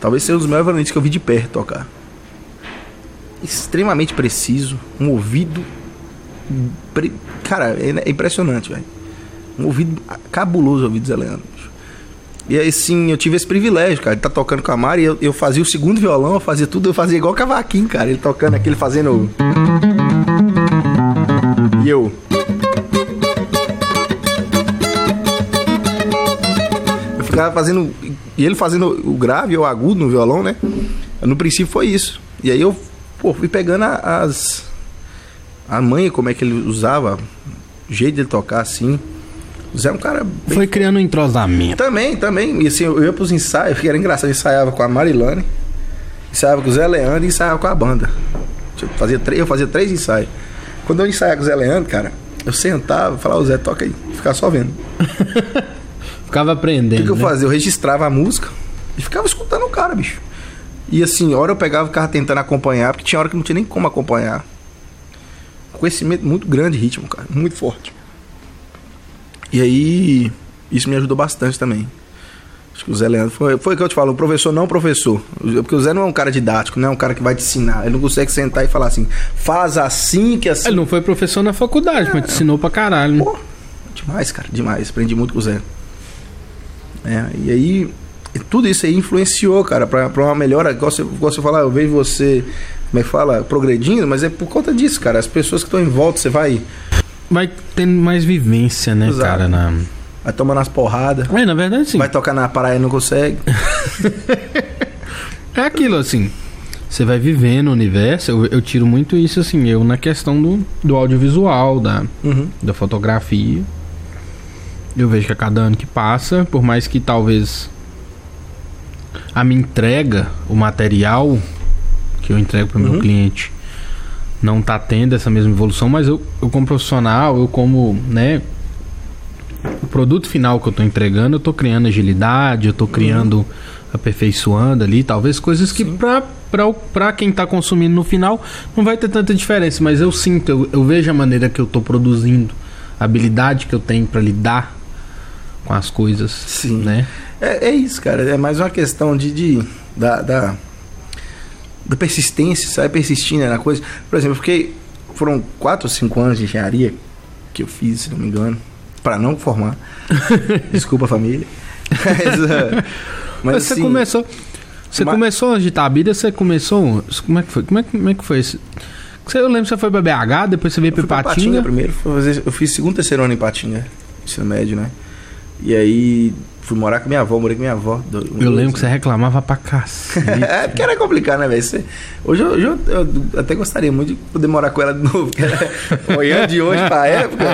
talvez seja um dos melhores violinistas que eu vi de perto tocar. Extremamente preciso, um ouvido. pre- Cara, é é impressionante, velho. Um ouvido cabuloso, ouvido do Zé Leandro. E aí sim, eu tive esse privilégio, cara. Ele tá tocando com a Mari, eu, eu fazia o segundo violão, eu fazia tudo, eu fazia igual cavaquinho, cara. Ele tocando aquele fazendo. E eu. Ficava fazendo. E ele fazendo o grave ou agudo no violão, né? No princípio foi isso. E aí eu, pô, fui pegando as. A manha, como é que ele usava, o jeito de tocar assim. O Zé é um cara bem Foi criando um entrosamento. também, também. E assim, eu ia pros ensaios, que era engraçado, eu ensaiava com a Marilane, ensaiava com o Zé Leandro e ensaiava com a banda. Eu fazia, três, eu fazia três ensaios. Quando eu ensaiava com o Zé Leandro, cara, eu sentava e falava, ô Zé, toca aí, ficava só vendo. Ficava O que, aprendendo. que eu né? fazia? Eu registrava a música e ficava escutando o cara, bicho. E assim, hora eu pegava e ficava tentando acompanhar, porque tinha hora que não tinha nem como acompanhar. Conhecimento muito grande, ritmo, cara, muito forte. E aí, isso me ajudou bastante também. Acho que o Zé Leandro foi, foi o que eu te falo, o professor não professor. Porque o Zé não é um cara didático, não é um cara que vai te ensinar. Ele não consegue sentar e falar assim, faz assim que assim. Ele não foi professor na faculdade, mas te ensinou pra caralho. né? Pô, demais, cara, demais. Aprendi muito com o Zé. É, e aí, tudo isso aí influenciou, cara, pra, pra uma melhora. Você, igual você falar, eu vejo você, como é que fala, progredindo, mas é por conta disso, cara. As pessoas que estão em volta, você vai, Vai tendo mais vivência, né, Exato. cara? Na... vai tomando as porradas, É, na verdade, sim. vai tocar na praia e não consegue. É aquilo, assim. Você vai vivendo o universo. Eu, eu tiro muito isso, assim, eu na questão do, do audiovisual, da, Uhum. da fotografia. Eu vejo que a cada ano que passa, por mais que talvez a minha entrega, o material que eu entrego para o Uhum. meu cliente não tá tendo essa mesma evolução, mas eu, eu como profissional, eu como, né, o produto final que eu tô entregando, eu tô criando agilidade, eu tô criando, aperfeiçoando ali, talvez coisas que pra, pra quem tá consumindo no final não vai ter tanta diferença, mas eu sinto, eu, eu vejo a maneira que eu tô produzindo, a habilidade que eu tenho pra lidar com as coisas, Sim. né? É, é isso, cara. É mais uma questão de, de da, da, da persistência, sabe? Persistindo na coisa. Por exemplo, eu fiquei. Foram quatro ou cinco anos de engenharia que eu fiz, se não me engano, para não formar. Desculpa, família. Mas, uh, mas você assim, começou. Você mas- começou a agitar a vida, você começou. Como é que foi? Como é, que- como é que foi isso? Você- Eu lembro que você foi pra BH, depois você veio eu pra Patinga. Primeiro. eu fiz segundo, terceiro ano em Patinga, ensino médio, né? E aí fui morar com minha avó, morei com minha avó. do- Eu lembro que você anos. reclamava pra cacete. É, porque era complicado, né, velho? Você- Hoje, eu, hoje eu, eu até gostaria muito de poder morar com ela de novo. porque era- Olhando de hoje pra época,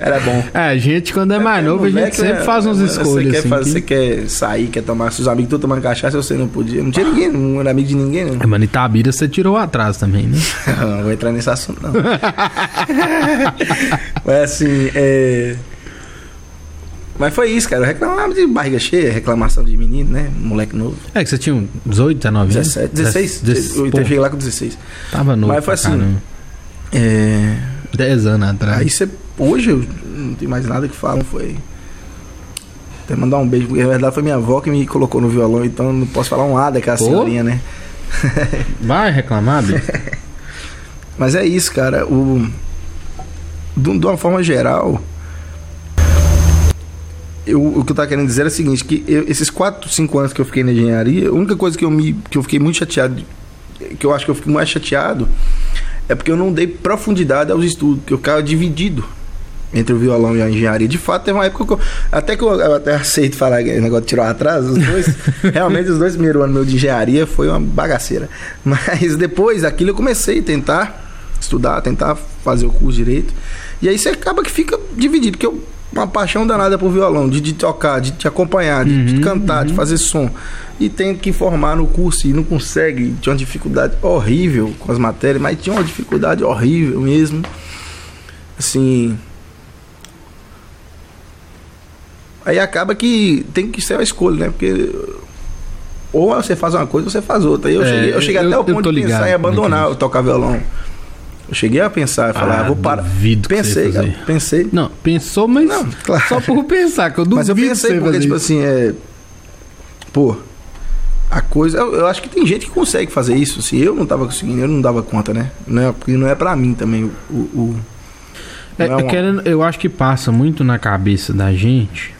era bom. É, a gente, quando é mais novo, a gente sempre né, faz umas você escolhas. Quer assim, fazer- que- Você quer sair, quer tomar. Seus amigos todos tomando cachaça, você não podia. Não tinha ninguém, não era amigo de ninguém, né? É, Mano, Itabira você tirou atrás também, né? não vou entrar nesse assunto, não. Mas assim, é. Mas foi isso, cara. Eu reclamava de barriga cheia, reclamação de menino, né? Moleque novo. É que você tinha 18, 19 anos? 17, 16. Dez- eu pô, cheguei lá com 16. tava novo. Mas foi assim, caramba. É. 10 anos atrás. Aí você. Hoje eu não tem mais nada que falam, foi. Até mandar um beijo, porque na verdade foi minha avó que me colocou no violão, então eu não posso falar um A daquela Pô. senhorinha, né? Vai reclamar, Bi? Mas é isso, cara. O, de uma forma geral, eu, o que eu tava querendo dizer é o seguinte, que eu- esses 4, 5 anos que eu fiquei na engenharia, a única coisa que eu, me, que eu fiquei muito chateado, que eu acho que eu fico mais chateado, é porque eu não dei profundidade aos estudos, que eu ficava dividido entre o violão e a engenharia. De fato, teve uma época que eu, até que eu, eu até aceito falar que o negócio tirar atrás, os dois, realmente os dois primeiros anos meu de engenharia foi uma bagaceira. Mas depois daquilo eu comecei a tentar estudar, tentar fazer o curso direito. E aí você acaba que fica dividido, porque eu uma paixão danada por violão, de, de tocar, de te acompanhar, de, de Uhum, cantar, de fazer som. E tem que formar no curso e não consegue, tinha uma dificuldade horrível com as matérias, mas tinha uma dificuldade horrível mesmo. Assim, Aí acaba que tem que ser a escolha, né? Porque ou você faz uma coisa ou você faz outra. Aí eu É, cheguei, eu cheguei eu- até o ponto de pensar ligado em é é abandonar isso. o tocar violão. Eu cheguei a pensar, falar, Ah, vou parar. duvido que você Pensei, cara, pensei. Não, pensou, mas Não, claro. só por pensar, que eu duvido Mas eu pensei, você porque, tipo isso. assim, é. Pô, a coisa. Eu, eu acho que tem gente que consegue fazer isso. Se eu não tava conseguindo, eu não dava conta, né? Não é, porque não é pra mim também o. o, o- É, não é uma- querendo- eu acho que passa muito na cabeça da gente.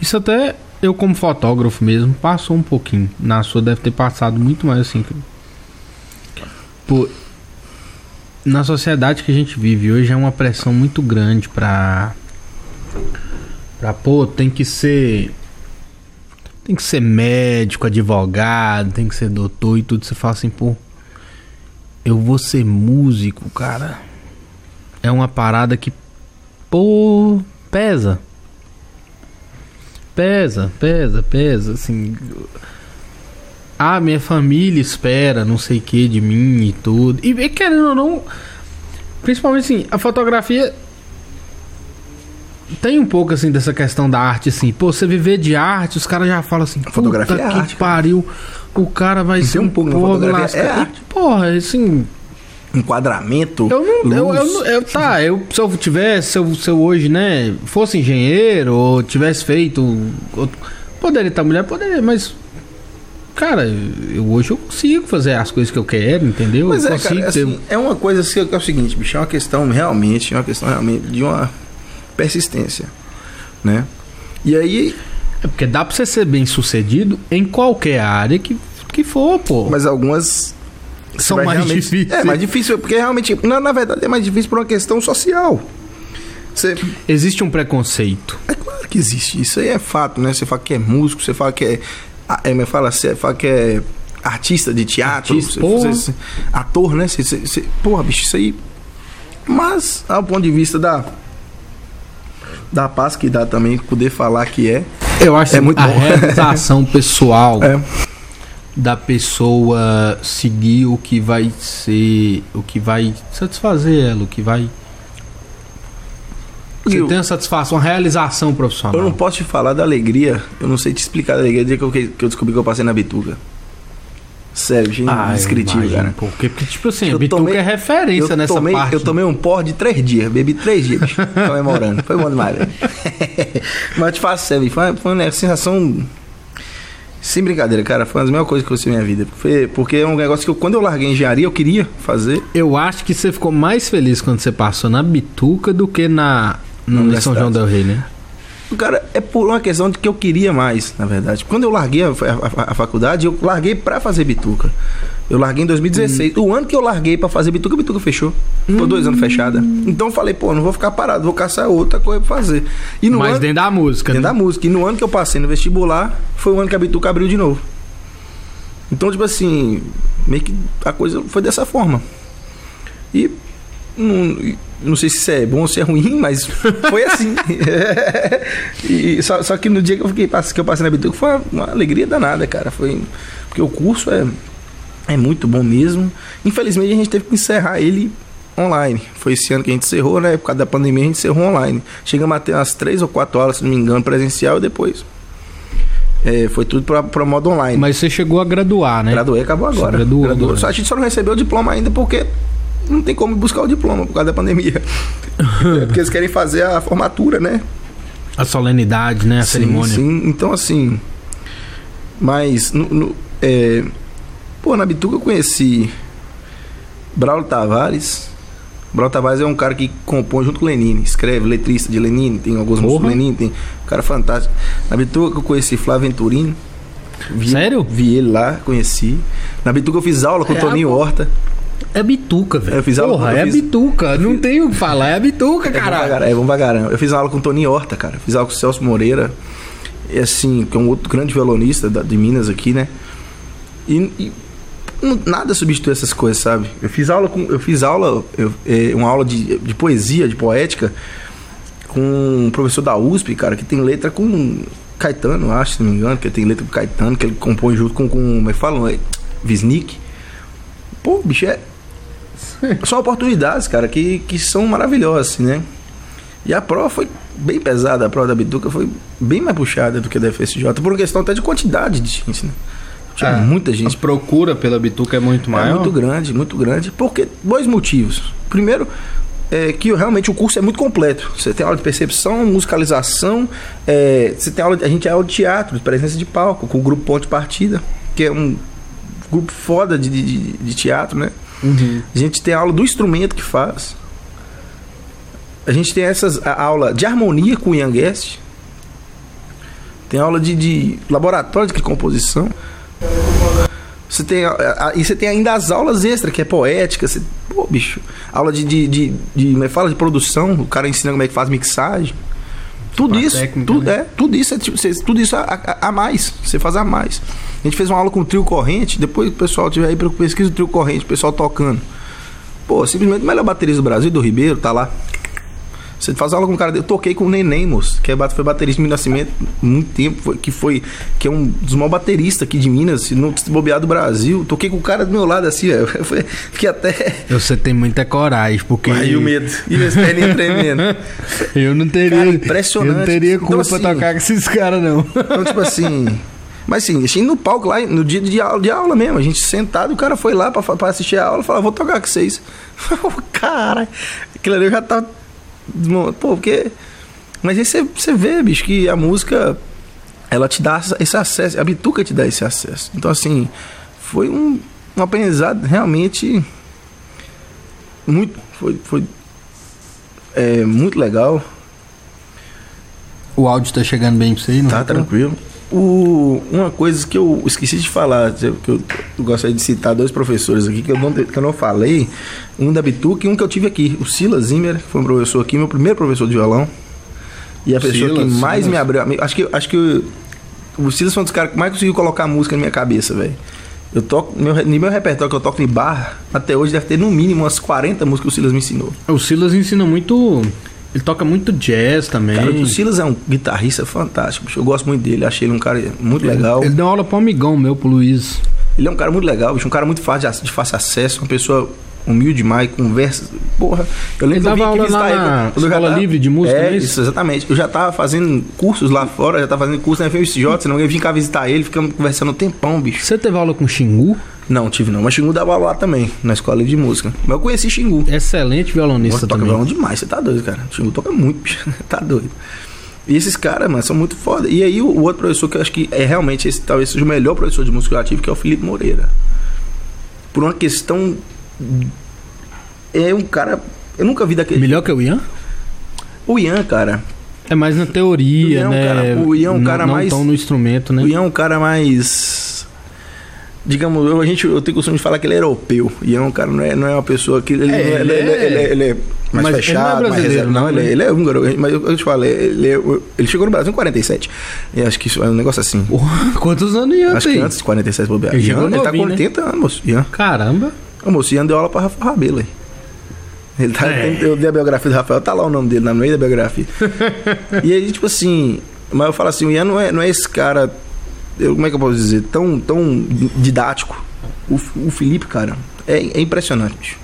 Isso até eu como fotógrafo mesmo passou um pouquinho. Na sua deve ter passado muito mais assim. Pô, na sociedade que a gente vive hoje é uma pressão muito grande pra. Pra, pô, tem que ser tem que ser médico, advogado, tem que ser doutor e tudo. Você fala assim, pô, eu vou ser músico, cara. É uma parada que, pô, pesa. Pesa, pesa, pesa, assim. Ah, minha família espera não sei o que de mim e tudo. E e querendo ou não, principalmente assim, a fotografia tem um pouco assim dessa questão da arte, assim. Pô, você viver de arte, os caras já falam assim, Fotografia puta é que arte, pariu. O cara vai ser um um pouco fotografia, é E, arte. Porra, assim, Enquadramento. eu não. Eu, eu, eu- tá, eu, se eu tivesse, se eu, se eu hoje, né, fosse engenheiro ou tivesse feito. outro- poderia estar mulher, poderia, mas. Cara, eu, hoje eu consigo fazer as coisas que eu quero, entendeu? Mas eu é, consigo cara, ter- assim, é uma coisa assim, que é o seguinte, bicho, é uma questão realmente, é uma questão realmente de uma persistência, né? E aí, É porque dá pra você ser bem sucedido em qualquer área que, que for, pô. mas algumas São mais difíceis. É, mais difícil, porque realmente, na, na verdade, é mais difícil por uma questão social. Você, Existe um preconceito. é claro que existe, isso aí é fato, né? Você fala que é músico, você fala que é, é mas fala, você fala que é artista de teatro, Artista, você- porra. você- ator, né? Você, você, você- porra, bicho, isso aí. Mas, ao ponto de vista da da paz que dá também poder falar que é. Eu acho É muito a bom. realização pessoal É. da pessoa seguir o que vai ser, o que vai satisfazer ela, o que vai. Você Eu- tem uma satisfação, uma realização profissional. Eu não posso te falar da alegria, eu não sei te explicar a alegria do dia que eu, que eu descobri que eu passei na bituca. Sério, gente, Ah, indescritível, cara. Porque, porque, tipo assim, a Eu Bituca tomei- é referência nessa tomei, parte. eu tomei um porre de três dias, bebi três dias, bicho, comemorando. Foi bom demais, velho. Mas te faço sério, foi, uma- foi uma sensação. Sem brincadeira, cara, foi uma das melhores coisas que eu fiz na minha vida. Foi, porque é um negócio que eu, quando eu larguei a engenharia, eu queria fazer. Eu acho que você ficou mais feliz quando você passou na Bituca do que na, Na no São universidade. João del Rei, né? Cara, é por uma questão de que eu queria mais, na verdade. Quando eu larguei a, a- a faculdade, eu larguei pra fazer bituca. Eu larguei em 2016. Hum. O ano que eu larguei pra fazer bituca, a bituca fechou. Ficou dois anos fechada. Então eu falei, pô, não vou ficar parado, vou caçar outra coisa pra fazer. E no Mas ano, dentro da música, dentro né? da música. E no ano que eu passei no vestibular, foi o ano que a bituca abriu de novo. Então, tipo assim, meio que a coisa foi dessa forma. E não, e não sei se isso é bom ou se é ruim, mas foi assim. e, só, só que no dia que eu, fiquei, que eu passei na Bituca foi uma, uma alegria danada, cara. Foi, porque o curso é, é muito bom mesmo. Infelizmente a gente teve que encerrar ele online. Foi esse ano que a gente encerrou, né? Por causa da pandemia a gente encerrou online. Chegamos a ter umas três ou quatro aulas, se não me engano, presencial e depois. é, foi tudo pra modo online. Mas você chegou a graduar, né? Graduei, acabou Você agora. graduou Graduou. agora. Só, a gente só não recebeu o diploma ainda porque não tem como buscar o diploma por causa da pandemia. É porque eles querem fazer a formatura, né? A solenidade, né? A Sim, cerimônia. Sim, então assim. Mas, no, no- é, pô, na Bituca eu conheci Braulio Tavares. Braulio Tavares é um cara que compõe junto com o Lenine, escreve, letrista de Lenine, tem alguns músicos do. Lenine, tem um cara fantástico. Na Bituca eu conheci Flávio Venturino. Vi, Sério? Vi ele lá, conheci. Na Bituca eu fiz aula com o É, Toninho pô. Horta. É bituca, velho. Eu fiz aula- Porra, eu é fiz- bituca. Não tem o que falar, é bituca, É caralho. é bom pra caramba. Eu fiz aula com o Toninho Horta, cara. Fiz aula com o Celso Moreira. E assim, que é um outro grande violonista da- de Minas aqui, né? E, e não- nada substitui essas coisas, sabe? Eu fiz aula com. Eu fiz aula, eu- é, uma aula de, de poesia, de poética, com um professor da USP, cara, que tem letra com Caetano, eu acho, se não me engano, que tem letra com Caetano, que ele compõe junto com, com como é que falam? É, Visnik. Pô, bicho, é. São oportunidades, cara, que, que são maravilhosas, né? E a prova foi bem pesada, a prova da Bituca foi bem mais puxada do que a da FSJ, por questão até de quantidade de gente, né? Tinha É, muita A gente. procura pela bituca é muito É maior. muito grande, muito grande. Porque dois motivos. Primeiro, é que realmente o curso é muito completo. Você tem aula de percepção, musicalização, é, você tem aula, de- a gente tem aula de teatro, de presença de palco, com o grupo Ponte Partida, que é um grupo foda de, de, de teatro, né? Uhum. A gente tem aula do instrumento que faz. A gente tem essas a aula de harmonia com o Ian Guest. Tem aula de, de laboratório de composição. Você tem, a- a- e você tem ainda as aulas extras, que é poética. Você, pô, bicho. Aula de, de, de, de, como é fala, de produção. O cara ensina como é que faz mixagem. Tudo isso, técnica, tudo, né? é, tudo isso é tipo, tudo isso a, a- a mais. Você faz a mais. A gente fez uma aula com o trio corrente, depois o pessoal tiver aí para pesquisa o trio corrente, o pessoal tocando. Pô, simplesmente o melhor baterista do Brasil, do Ribeiro, tá lá. Você faz aula com um cara dele. Eu toquei com o Neném, moço, que é, foi baterista de Minas Nascimento muito tempo, foi- que foi que é um dos maiores bateristas aqui de Minas, se bobear do Brasil. Toquei com o cara do meu lado assim, velho. Fiquei até. Você tem muita coragem, porque. Aí o medo. E as perninhas tremendo. Eu não teria. Cara, impressionante. Eu não teria Então, culpa assim, pra tocar com esses caras, não. Então, tipo assim. Mas assim, a gente no palco lá, no dia de aula, de aula mesmo, a gente sentado, e o cara foi lá pra, pra assistir a aula e falou, vou tocar com vocês. cara, aquilo ali eu já tava. Pô, porque. Mas aí você, vê, bicho, que a música ela te dá esse acesso, a bituca te dá esse acesso. Então, assim, foi um, um aprendizado realmente muito. Foi, foi é, muito legal. O áudio tá chegando bem pra você, não? Tá tranquilo. O, uma coisa que eu esqueci de falar, que eu, eu gostaria de citar dois professores aqui que eu não, que eu não falei, um da Bituca e um que eu tive aqui, o Silas Zimmer, que foi um professor aqui, meu primeiro professor de violão. E a pessoa Silas, que mais Silas. me abriu. Acho que, acho que o, o Silas foi um dos caras que mais conseguiu colocar música na minha cabeça, velho. Eu toco, meu, no meu repertório que eu toco em bar, até hoje deve ter no mínimo umas 40 músicas que o Silas me ensinou. O Silas ensina muito. Ele toca muito jazz também. Cara, o Silas é um guitarrista fantástico. Eu gosto muito dele, achei ele um cara muito legal. Ele deu aula pro amigão meu, pro Luiz. Ele é um cara muito legal, bicho, um cara muito fácil de, de fácil acesso, uma pessoa humilde demais, conversa. Porra, eu lembro Ele que eu vim dava aqui aula visitar ele. na eu Escola tava- Livre de Música, É, é isso? isso, exatamente. Eu já tava fazendo cursos lá fora, já tava fazendo curso na FMCJ, senão eu vim cá visitar ele, ficamos conversando um tempão, bicho. Você teve aula com o Xingu? Não, tive não, mas Xingu dava lá também, na Escola de Música. Mas eu conheci Xingu. Excelente violonista Nossa, toca também. violão demais, você tá doido, cara. Xingu toca muito, bicho. tá doido. E esses caras, mano, são muito foda. E aí o, o outro professor que eu acho que é realmente esse talvez seja o melhor professor de música que eu tive, que é o Felipe Moreira. Por uma questão. É um cara. Eu nunca vi daquele. Melhor que o Ian? O Ian, cara. É mais na teoria, O Ian é né? cara- o Ian é um Não- cara não mais- tão no instrumento, né? O Ian é um cara mais. Digamos, eu, a gente, eu tenho costume de falar que ele é europeu. E é um cara, não é, não é uma pessoa que. Ele, É, não é- ele ele, ele, é- ele é- ele é mais Mas ele não é fechado, mais brasileiro, reservado. não, ele, é- né? ele é húngaro. Mas eu, eu te falo, ele, é- ele chegou no Brasil em 47. E acho que isso é um negócio assim. Quantos anos Ian Acho que tem? antes de 47 bobear. Ele Ian, ele tá com novinho, né? 80 anos, moço. Ian. Caramba. Ô, moço, Ian deu aula pra Rafael Rabelo aí. Ele tá, É. tem- eu dei a biografia do Rafael, tá lá o nome dele, no meio da biografia. e aí, tipo assim, mas eu falo assim, o Ian não é, não é esse cara, eu- como é que eu posso dizer, tão, tão didático. O, o Felipe, cara, é, é impressionante.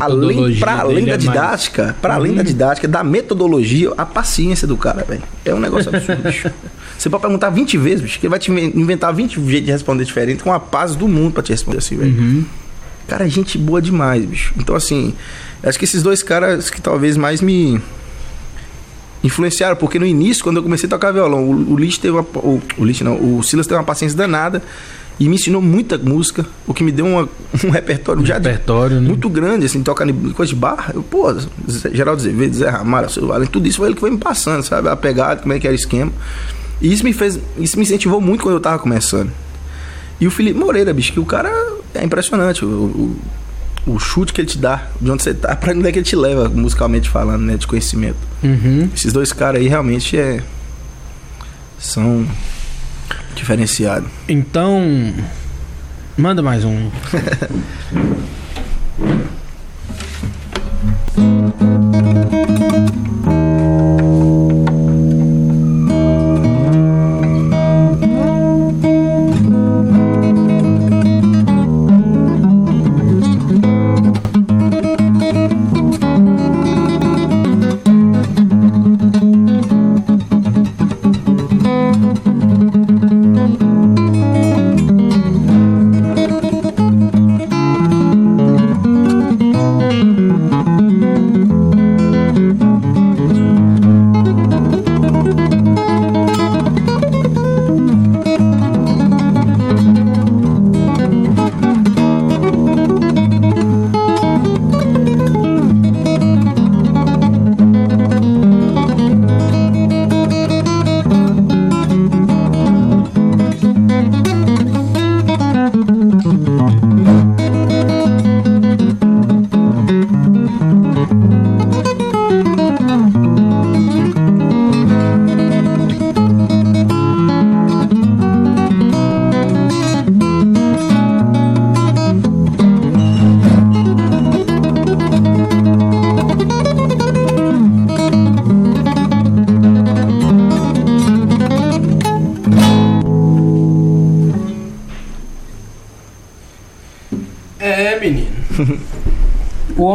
Além, pra além da é mais- didática, para além da didática, da metodologia, a paciência do cara, velho. É um negócio absurdo, bicho. Você pode perguntar 20 vezes, bicho, que ele vai te inven- inventar 20 jeitos de responder diferente, com a paz do mundo pra te responder assim, velho. Uhum. Cara, é gente boa demais, bicho. Então, assim, acho que esses dois caras que talvez mais me influenciaram, porque no início, quando eu comecei a tocar violão, o, o Lich teve uma. O, o Lich não, o Silas teve uma paciência danada e me ensinou muita música, o que me deu uma- um repertório já de- Repertório, né? muito grande, assim, tocar em coisa de barra. Eu, pô, Geraldo Azevedo, Zé Ramalho, Silvio Allen, tudo isso foi ele que foi me passando, sabe? A pegada, como é que era o esquema. E isso me fez, isso me incentivou muito quando eu tava começando. E o Felipe Moreira, bicho, que o cara é impressionante. O, o, o chute que ele te dá, de onde você tá, pra onde é que ele te leva, musicalmente falando, né? De conhecimento. Uhum. Esses dois caras aí realmente é. São diferenciados. Então. Manda mais um.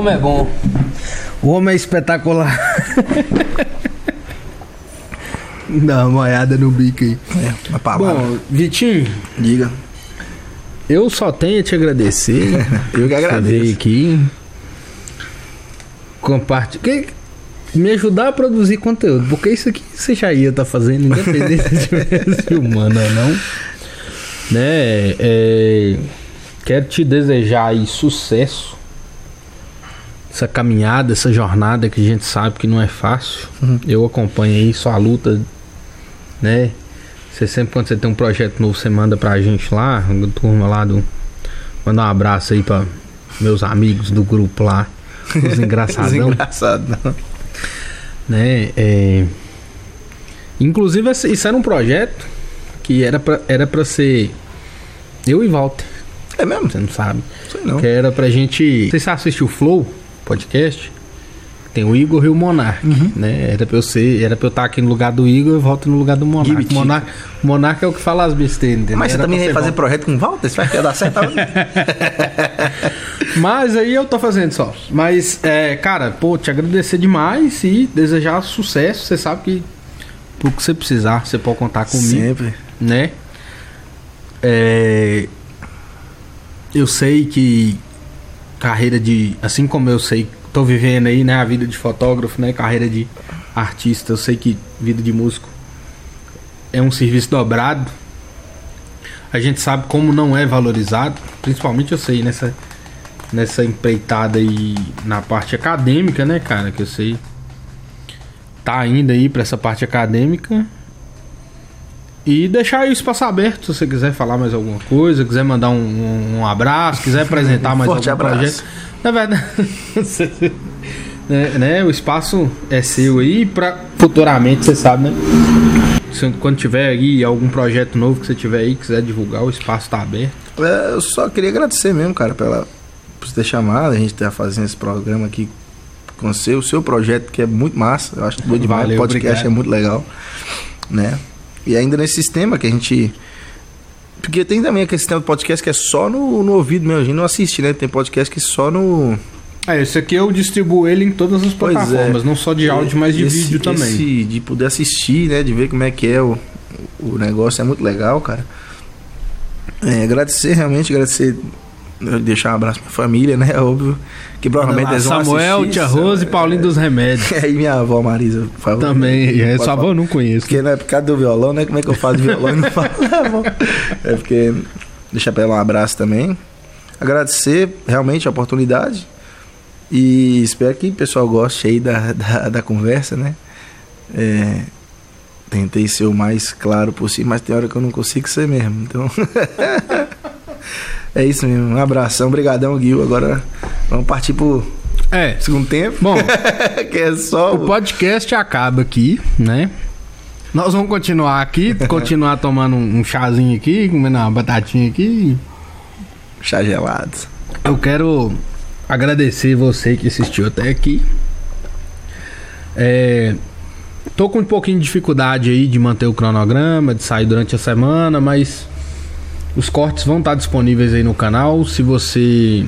homem é bom. O homem é espetacular. Dá uma olhada no bico aí. É, uma palavra. Bom, Vitinho, Diga. eu só tenho a te agradecer. Eu que Você agradeço. aqui. Compartilhar. Me ajudar a produzir conteúdo. Porque isso aqui você já ia estar fazendo, independente se estivesse filmando ou não. Né? é, quero te desejar aí sucesso. Essa caminhada, essa jornada que a gente sabe que não é fácil. Uhum. Eu acompanho aí sua luta, né? Você sempre quando você tem um projeto novo, você manda pra gente lá, a turma lá do. Manda um abraço aí pra meus amigos do grupo lá. Os engraçadão, Engraçado. né? É... Inclusive, isso era um projeto que era pra, era pra ser eu e Walter, É mesmo? você não sabe. Sei não. Que era pra gente. Você assistiu o Flow podcast? Tem o Igor e o Monark, Uhum. né? Era pra eu ser, era pra eu estar aqui no lugar do Igor e volto no lugar do Monark. Monark, Monark é o que fala as besteiras, entendeu? Mas você também vai fazer projeto com o Walter? Você vai querer dar certo? Mas aí eu tô fazendo só. Mas, é, cara, pô, te agradecer demais e desejar sucesso. Você sabe que pro que você precisar, você pode contar comigo, Sempre. né? É, eu sei que carreira de. Assim como eu sei, tô vivendo aí, né? A vida de fotógrafo, né? Carreira de artista. Eu sei que vida de músico é um serviço dobrado. A gente sabe como não é valorizado. Principalmente eu sei nessa, nessa empreitada aí na parte acadêmica, né, cara? Que eu sei. Tá indo aí pra essa parte acadêmica. E deixar aí o espaço aberto se você quiser falar mais alguma coisa, quiser mandar um, um- um abraço, quiser apresentar mais Forte algum abraço. projeto. Na verdade, né, né, o espaço é seu aí pra futuramente, você sabe, né? Quando tiver aí algum projeto novo que você tiver aí, quiser divulgar, o espaço tá aberto. É, eu só queria agradecer mesmo, cara, pela, por ter chamado. A gente tá fazendo esse programa aqui com você, o seu projeto que é muito massa. Eu acho bom demais. Valeu, o podcast obrigado. é muito legal, né? E ainda nesse sistema que a gente. Porque tem também aquele sistema do podcast que é só no, no ouvido mesmo, a gente não assiste, né? Tem podcast que é só no. É, esse aqui eu distribuo ele em todas as é. plataformas, não só de áudio, mas de Esse- vídeo também. esse de poder assistir, né? De ver como é que é o, o negócio, é muito legal, cara. É, agradecer, realmente, agradecer. Deixar um abraço pra minha família, né? Óbvio. Que provavelmente eles vão Samuel, assistir, Tia? Rose e Paulinho dos Remédios. É, e minha avó Marisa, por favor. Também, é, Pode sua avó eu não conheço. Porque não é por causa do violão, né? Como é que eu falo de violão e não falo avó? É porque. Deixar pra ela um abraço também. Agradecer realmente a oportunidade. E espero que o pessoal goste aí da, da, da conversa, né? É, tentei ser o mais claro possível, mas tem hora que eu não consigo ser mesmo. Então. é isso mesmo. Um abração. Obrigadão, Gil. Agora vamos partir pro É, segundo tempo. bom, que é só o podcast acaba aqui, né? Nós vamos continuar aqui, continuar tomando um um chazinho aqui, comendo uma batatinha aqui. chá gelado. Eu quero agradecer você que assistiu até aqui. É, tô com um pouquinho de dificuldade aí de manter o cronograma, de sair durante a semana, mas os cortes vão estar disponíveis aí no canal. Se você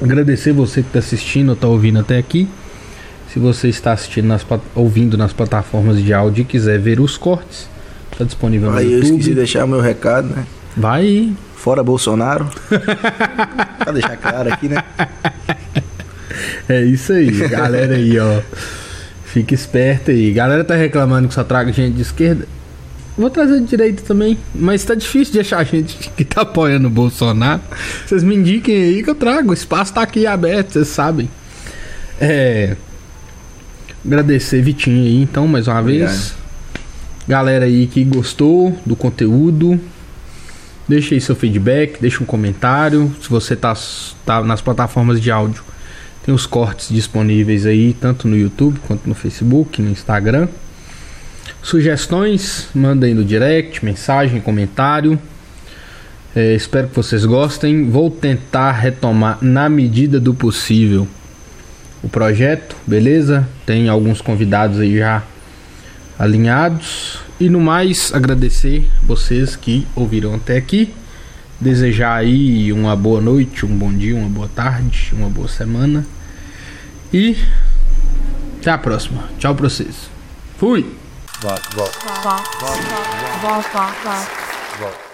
agradecer você que está assistindo ou está ouvindo até aqui. Se você está assistindo nas, ouvindo nas plataformas de áudio e quiser ver os cortes, está disponível no Aí eu esqueci de YouTube. deixar o meu recado, né? Vai aí. Fora Bolsonaro. pra deixar claro aqui, né? É isso aí, galera aí, ó. Fica esperto aí. Galera tá reclamando que só traga gente de esquerda. Vou trazer de direita também. Mas tá difícil de achar gente que tá apoiando o Bolsonaro. Vocês me indiquem aí que eu trago. O espaço tá aqui aberto, vocês sabem. É. Agradecer Vitinho aí, então, mais uma vez. Obrigado. Galera aí que gostou do conteúdo. Deixa aí seu feedback, deixa um comentário. Se você tá, tá nas plataformas de áudio, tem os cortes disponíveis aí, tanto no YouTube quanto no Facebook, no Instagram. Sugestões, mandem no direct, mensagem, comentário. É, espero que vocês gostem. Vou tentar retomar na medida do possível o projeto, beleza? Tem alguns convidados aí já alinhados. E no mais, agradecer vocês que ouviram até aqui. desejar aí uma boa noite, um bom dia, uma boa tarde, uma boa semana. E até a próxima. Tchau pra vocês. Fui! Volta, volta, volta, volta, volta, volta.